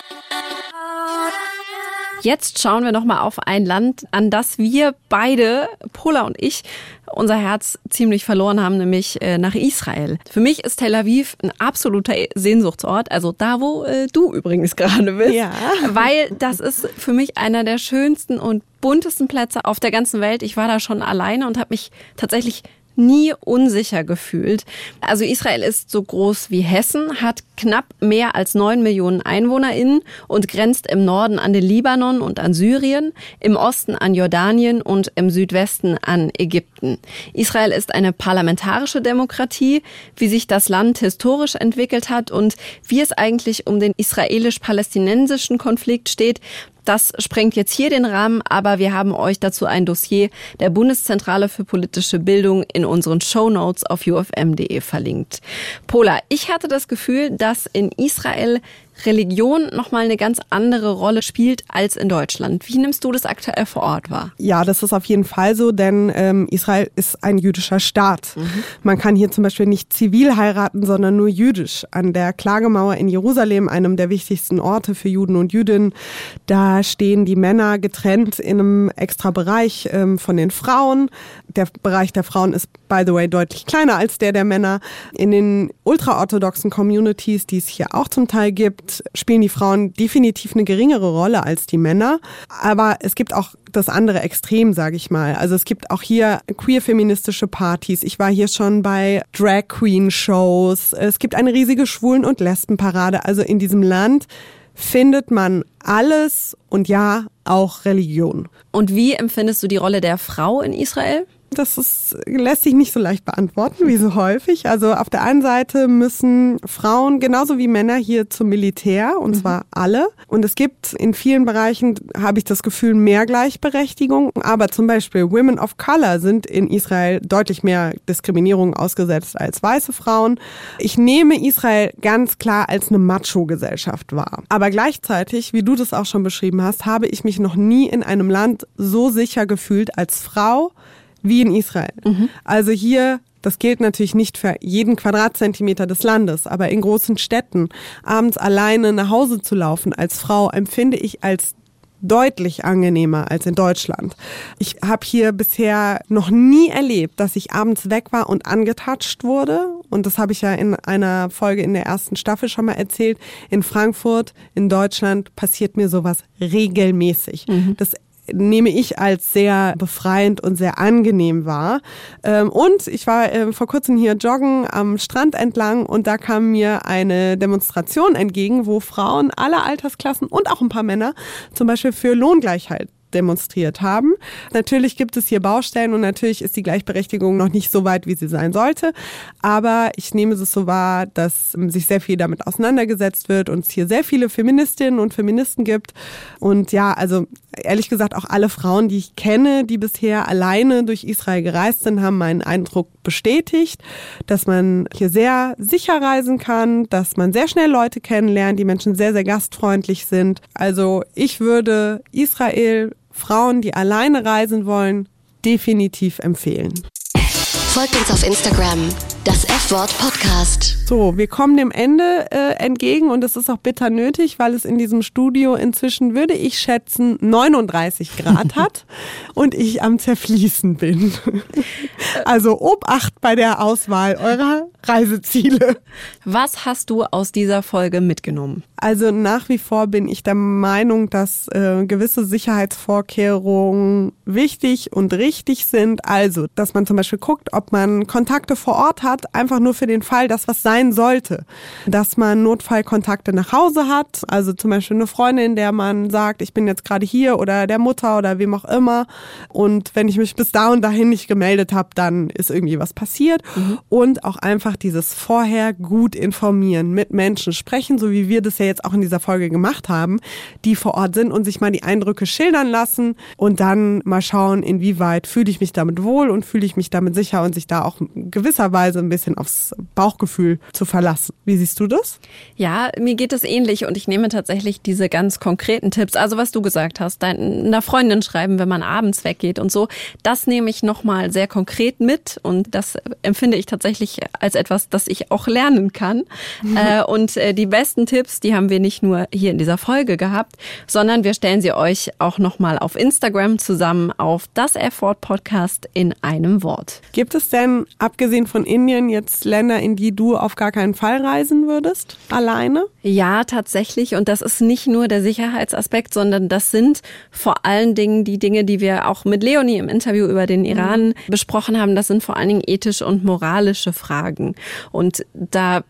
Speaker 2: Jetzt schauen wir nochmal auf ein Land, an das wir beide, Pola und ich, unser Herz ziemlich verloren haben, nämlich äh, nach Israel. Für mich ist Tel Aviv ein absoluter Sehnsuchtsort, also da, wo äh, du übrigens gerade bist.
Speaker 3: Ja.
Speaker 2: Weil das ist für mich einer der schönsten und buntesten Plätze auf der ganzen Welt. Ich war da schon alleine und habe mich tatsächlich nie unsicher gefühlt. Also Israel ist so groß wie Hessen, hat knapp mehr als neun Millionen EinwohnerInnen und grenzt im Norden an den Libanon und an Syrien, im Osten an Jordanien und im Südwesten an Ägypten. Israel ist eine parlamentarische Demokratie, wie sich das Land historisch entwickelt hat und wie es eigentlich um den israelisch-palästinensischen Konflikt steht, das sprengt jetzt hier den Rahmen, aber wir haben euch dazu ein Dossier der Bundeszentrale für politische Bildung in unseren Show Notes auf ufm.de verlinkt. Pola, ich hatte das Gefühl, dass in Israel Religion nochmal eine ganz andere Rolle spielt als in Deutschland. Wie nimmst du das aktuell vor Ort wahr?
Speaker 3: Ja, das ist auf jeden Fall so, denn ähm, Israel ist ein jüdischer Staat. Mhm. Man kann hier zum Beispiel nicht zivil heiraten, sondern nur jüdisch. An der Klagemauer in Jerusalem, einem der wichtigsten Orte für Juden und Jüdinnen, da stehen die Männer getrennt in einem extra Bereich ähm, von den Frauen. Der Bereich der Frauen ist, by the way, deutlich kleiner als der der Männer. In den ultraorthodoxen Communities, die es hier auch zum Teil gibt, spielen die Frauen definitiv eine geringere Rolle als die Männer. Aber es gibt auch das andere Extrem, sage ich mal. Also es gibt auch hier queer-feministische Partys. Ich war hier schon bei Drag Queen Shows. Es gibt eine riesige Schwulen- und Lesbenparade. Also in diesem Land findet man alles und ja, auch Religion.
Speaker 2: Und wie empfindest du die Rolle der Frau in Israel?
Speaker 3: Das ist, lässt sich nicht so leicht beantworten wie so häufig. Also auf der einen Seite müssen Frauen genauso wie Männer hier zum Militär und mhm. zwar alle. Und es gibt in vielen Bereichen, habe ich das Gefühl, mehr Gleichberechtigung. Aber zum Beispiel Women of Color sind in Israel deutlich mehr Diskriminierung ausgesetzt als weiße Frauen. Ich nehme Israel ganz klar als eine Macho-Gesellschaft wahr. Aber gleichzeitig, wie du das auch schon beschrieben hast, habe ich mich noch nie in einem Land so sicher gefühlt als Frau wie in Israel. Mhm. Also hier das gilt natürlich nicht für jeden Quadratzentimeter des Landes, aber in großen Städten abends alleine nach Hause zu laufen als Frau empfinde ich als deutlich angenehmer als in Deutschland. Ich habe hier bisher noch nie erlebt, dass ich abends weg war und angetatscht wurde. Und das habe ich ja in einer Folge in der ersten Staffel schon mal erzählt. In Frankfurt, in Deutschland passiert mir sowas regelmäßig. Mhm. Das nehme ich als sehr befreiend und sehr angenehm wahr. Ähm, und ich war äh, vor kurzem hier joggen am Strand entlang und da kam mir eine Demonstration entgegen, wo Frauen aller Altersklassen und auch ein paar Männer zum Beispiel für Lohngleichheit demonstriert haben. Natürlich gibt es hier Baustellen und natürlich ist die Gleichberechtigung noch nicht so weit, wie sie sein sollte. Aber ich nehme es so wahr, dass sich sehr viel damit auseinandergesetzt wird und es hier sehr viele Feministinnen und Feministen gibt. Und ja, also ehrlich gesagt, auch alle Frauen, die ich kenne, die bisher alleine durch Israel gereist sind, haben meinen Eindruck bestätigt, dass man hier sehr sicher reisen kann, dass man sehr schnell Leute kennenlernt, die Menschen sehr, sehr gastfreundlich sind. Also ich würde Israel Frauen, die alleine reisen wollen, definitiv empfehlen.
Speaker 1: Folgt uns auf Instagram, das F-Wort Podcast.
Speaker 3: So, wir kommen dem Ende äh, entgegen und es ist auch bitter nötig, weil es in diesem Studio inzwischen, würde ich schätzen, 39 Grad [LAUGHS] hat und ich am Zerfließen bin. [LAUGHS] also Obacht bei der Auswahl eurer Reiseziele.
Speaker 2: Was hast du aus dieser Folge mitgenommen?
Speaker 3: Also nach wie vor bin ich der Meinung, dass äh, gewisse Sicherheitsvorkehrungen wichtig und richtig sind. Also, dass man zum Beispiel guckt, ob man Kontakte vor Ort hat Ort, einfach nur für den Fall, dass was sein sollte. Dass man Notfallkontakte nach Hause hat, also zum Beispiel eine Freundin, der man sagt, ich bin jetzt gerade hier oder der Mutter oder wem auch immer. Und wenn ich mich bis da und dahin nicht gemeldet habe, dann ist irgendwie was passiert. Mhm. Und auch einfach dieses vorher gut informieren, mit Menschen sprechen, so wie wir das ja jetzt auch in dieser Folge gemacht haben, die vor Ort sind und sich mal die Eindrücke schildern lassen und dann mal schauen, inwieweit fühle ich mich damit wohl und fühle ich mich damit sicher und sich da auch gewisserweise ein bisschen aufs Bauchgefühl zu verlassen. Wie siehst du das?
Speaker 2: Ja, mir geht es ähnlich und ich nehme tatsächlich diese ganz konkreten Tipps, also was du gesagt hast, einer Freundin schreiben, wenn man abends weggeht und so, das nehme ich nochmal sehr konkret mit und das empfinde ich tatsächlich als etwas, das ich auch lernen kann. Mhm. Äh, und äh, die besten Tipps, die haben wir nicht nur hier in dieser Folge gehabt, sondern wir stellen sie euch auch nochmal auf Instagram zusammen auf das Effort Podcast in einem Wort.
Speaker 3: Gibt es denn, abgesehen von Indien, jetzt Länder, in die du auf gar keinen Fall reisen würdest? Alleine?
Speaker 2: Ja, tatsächlich. Und das ist nicht nur der Sicherheitsaspekt, sondern das sind vor allen Dingen die Dinge, die wir auch mit Leonie im Interview über den Iran mhm. besprochen haben. Das sind vor allen Dingen ethische und moralische Fragen. Und da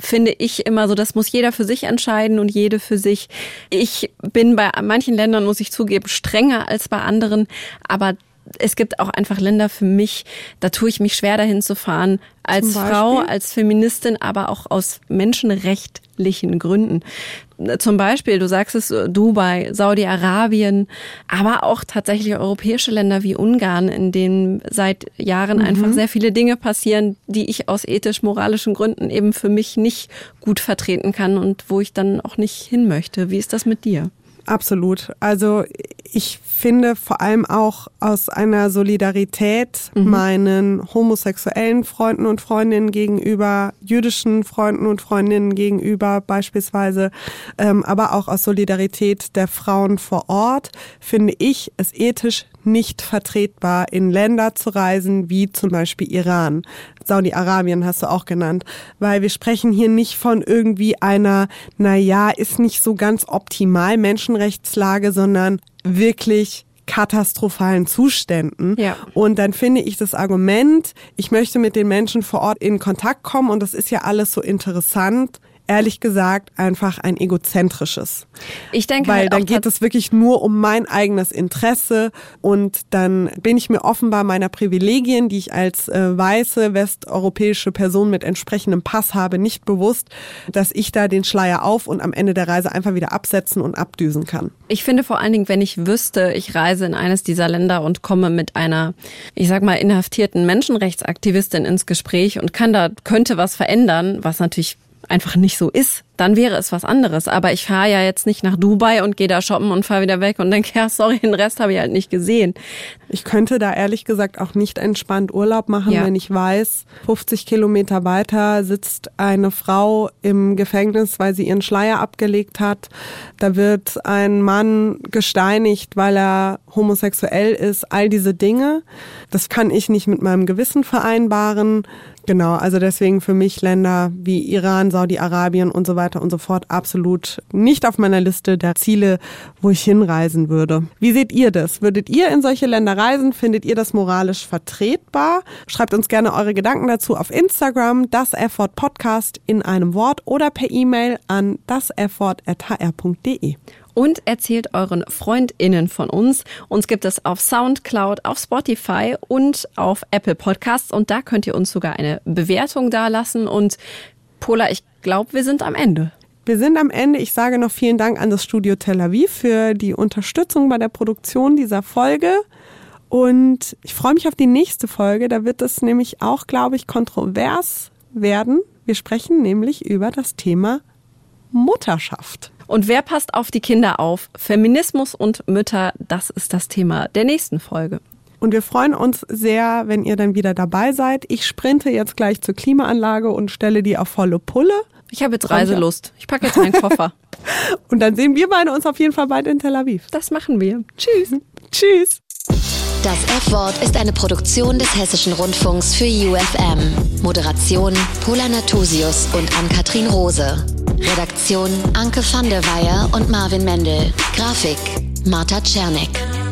Speaker 2: finde ich immer so, das muss jeder für sich entscheiden und jede für sich. Ich bin bei manchen Ländern, muss ich zugeben, strenger als bei anderen, aber es gibt auch einfach Länder für mich, da tue ich mich schwer dahin zu fahren, als Frau, als Feministin, aber auch aus menschenrechtlichen Gründen. Zum Beispiel, du sagst es, Dubai, Saudi-Arabien, aber auch tatsächlich europäische Länder wie Ungarn, in denen seit Jahren mhm. einfach sehr viele Dinge passieren, die ich aus ethisch-moralischen Gründen eben für mich nicht gut vertreten kann und wo ich dann auch nicht hin möchte. Wie ist das mit dir?
Speaker 3: Absolut. Also ich finde vor allem auch aus einer Solidarität mhm. meinen homosexuellen Freunden und Freundinnen gegenüber, jüdischen Freunden und Freundinnen gegenüber beispielsweise, ähm, aber auch aus Solidarität der Frauen vor Ort, finde ich es ethisch nicht vertretbar, in Länder zu reisen, wie zum Beispiel Iran. Saudi-Arabien hast du auch genannt, weil wir sprechen hier nicht von irgendwie einer, na ja, ist nicht so ganz optimal Menschenrechtslage, sondern wirklich katastrophalen Zuständen. Ja. Und dann finde ich das Argument, ich möchte mit den Menschen vor Ort in Kontakt kommen und das ist ja alles so interessant, ehrlich gesagt einfach ein egozentrisches. Ich denke, weil halt dann geht es wirklich nur um mein eigenes Interesse und dann bin ich mir offenbar meiner Privilegien, die ich als äh, weiße westeuropäische Person mit entsprechendem Pass habe, nicht bewusst, dass ich da den Schleier auf und am Ende der Reise einfach wieder absetzen und abdüsen kann.
Speaker 2: Ich finde vor allen Dingen, wenn ich wüsste, ich reise in eines dieser Länder und komme mit einer, ich sag mal, inhaftierten Menschenrechtsaktivistin ins Gespräch und kann da könnte was verändern, was natürlich einfach nicht so ist, dann wäre es was anderes. Aber ich fahre ja jetzt nicht nach Dubai und gehe da shoppen und fahre wieder weg und denke, [LAUGHS] ja, sorry, den Rest habe ich halt nicht gesehen.
Speaker 3: Ich könnte da ehrlich gesagt auch nicht entspannt Urlaub machen, ja. wenn ich weiß, 50 Kilometer weiter sitzt eine Frau im Gefängnis, weil sie ihren Schleier abgelegt hat. Da wird ein Mann gesteinigt, weil er homosexuell ist. All diese Dinge, das kann ich nicht mit meinem Gewissen vereinbaren. Genau, also deswegen für mich Länder wie Iran, Saudi-Arabien und so weiter und so fort absolut nicht auf meiner Liste der Ziele, wo ich hinreisen würde. Wie seht ihr das? Würdet ihr in solche Länder reisen? Findet ihr das moralisch vertretbar? Schreibt uns gerne eure Gedanken dazu auf Instagram, das Effort Podcast in einem Wort oder per E-Mail an daseffort.hr.de
Speaker 2: und erzählt euren FreundInnen von uns. Uns gibt es auf Soundcloud, auf Spotify und auf Apple Podcasts und da könnt ihr uns sogar eine Bewertung dalassen. Und Pola, ich glaube, wir sind am Ende.
Speaker 3: Wir sind am Ende. Ich sage noch vielen Dank an das Studio Tel Aviv für die Unterstützung bei der Produktion dieser Folge. Und ich freue mich auf die nächste Folge. Da wird es nämlich auch, glaube ich, kontrovers werden. Wir sprechen nämlich über das Thema Mutterschaft.
Speaker 2: Und wer passt auf die Kinder auf? Feminismus und Mütter, das ist das Thema der nächsten Folge.
Speaker 3: Und wir freuen uns sehr, wenn ihr dann wieder dabei seid. Ich sprinte jetzt gleich zur Klimaanlage und stelle die auf volle Pulle.
Speaker 2: Ich habe jetzt Reiselust. Ich packe jetzt meinen Koffer. [LAUGHS]
Speaker 3: und dann sehen wir beide uns auf jeden Fall bald in Tel Aviv.
Speaker 2: Das machen wir. Tschüss. [LAUGHS]
Speaker 3: Tschüss.
Speaker 1: Das F-Wort ist eine Produktion des Hessischen Rundfunks für UFM. Moderation Pola Natusius und Ann-Kathrin Rose. Redaktion Anke van der Weyer und Marvin Mendel. Grafik Marta Czernik.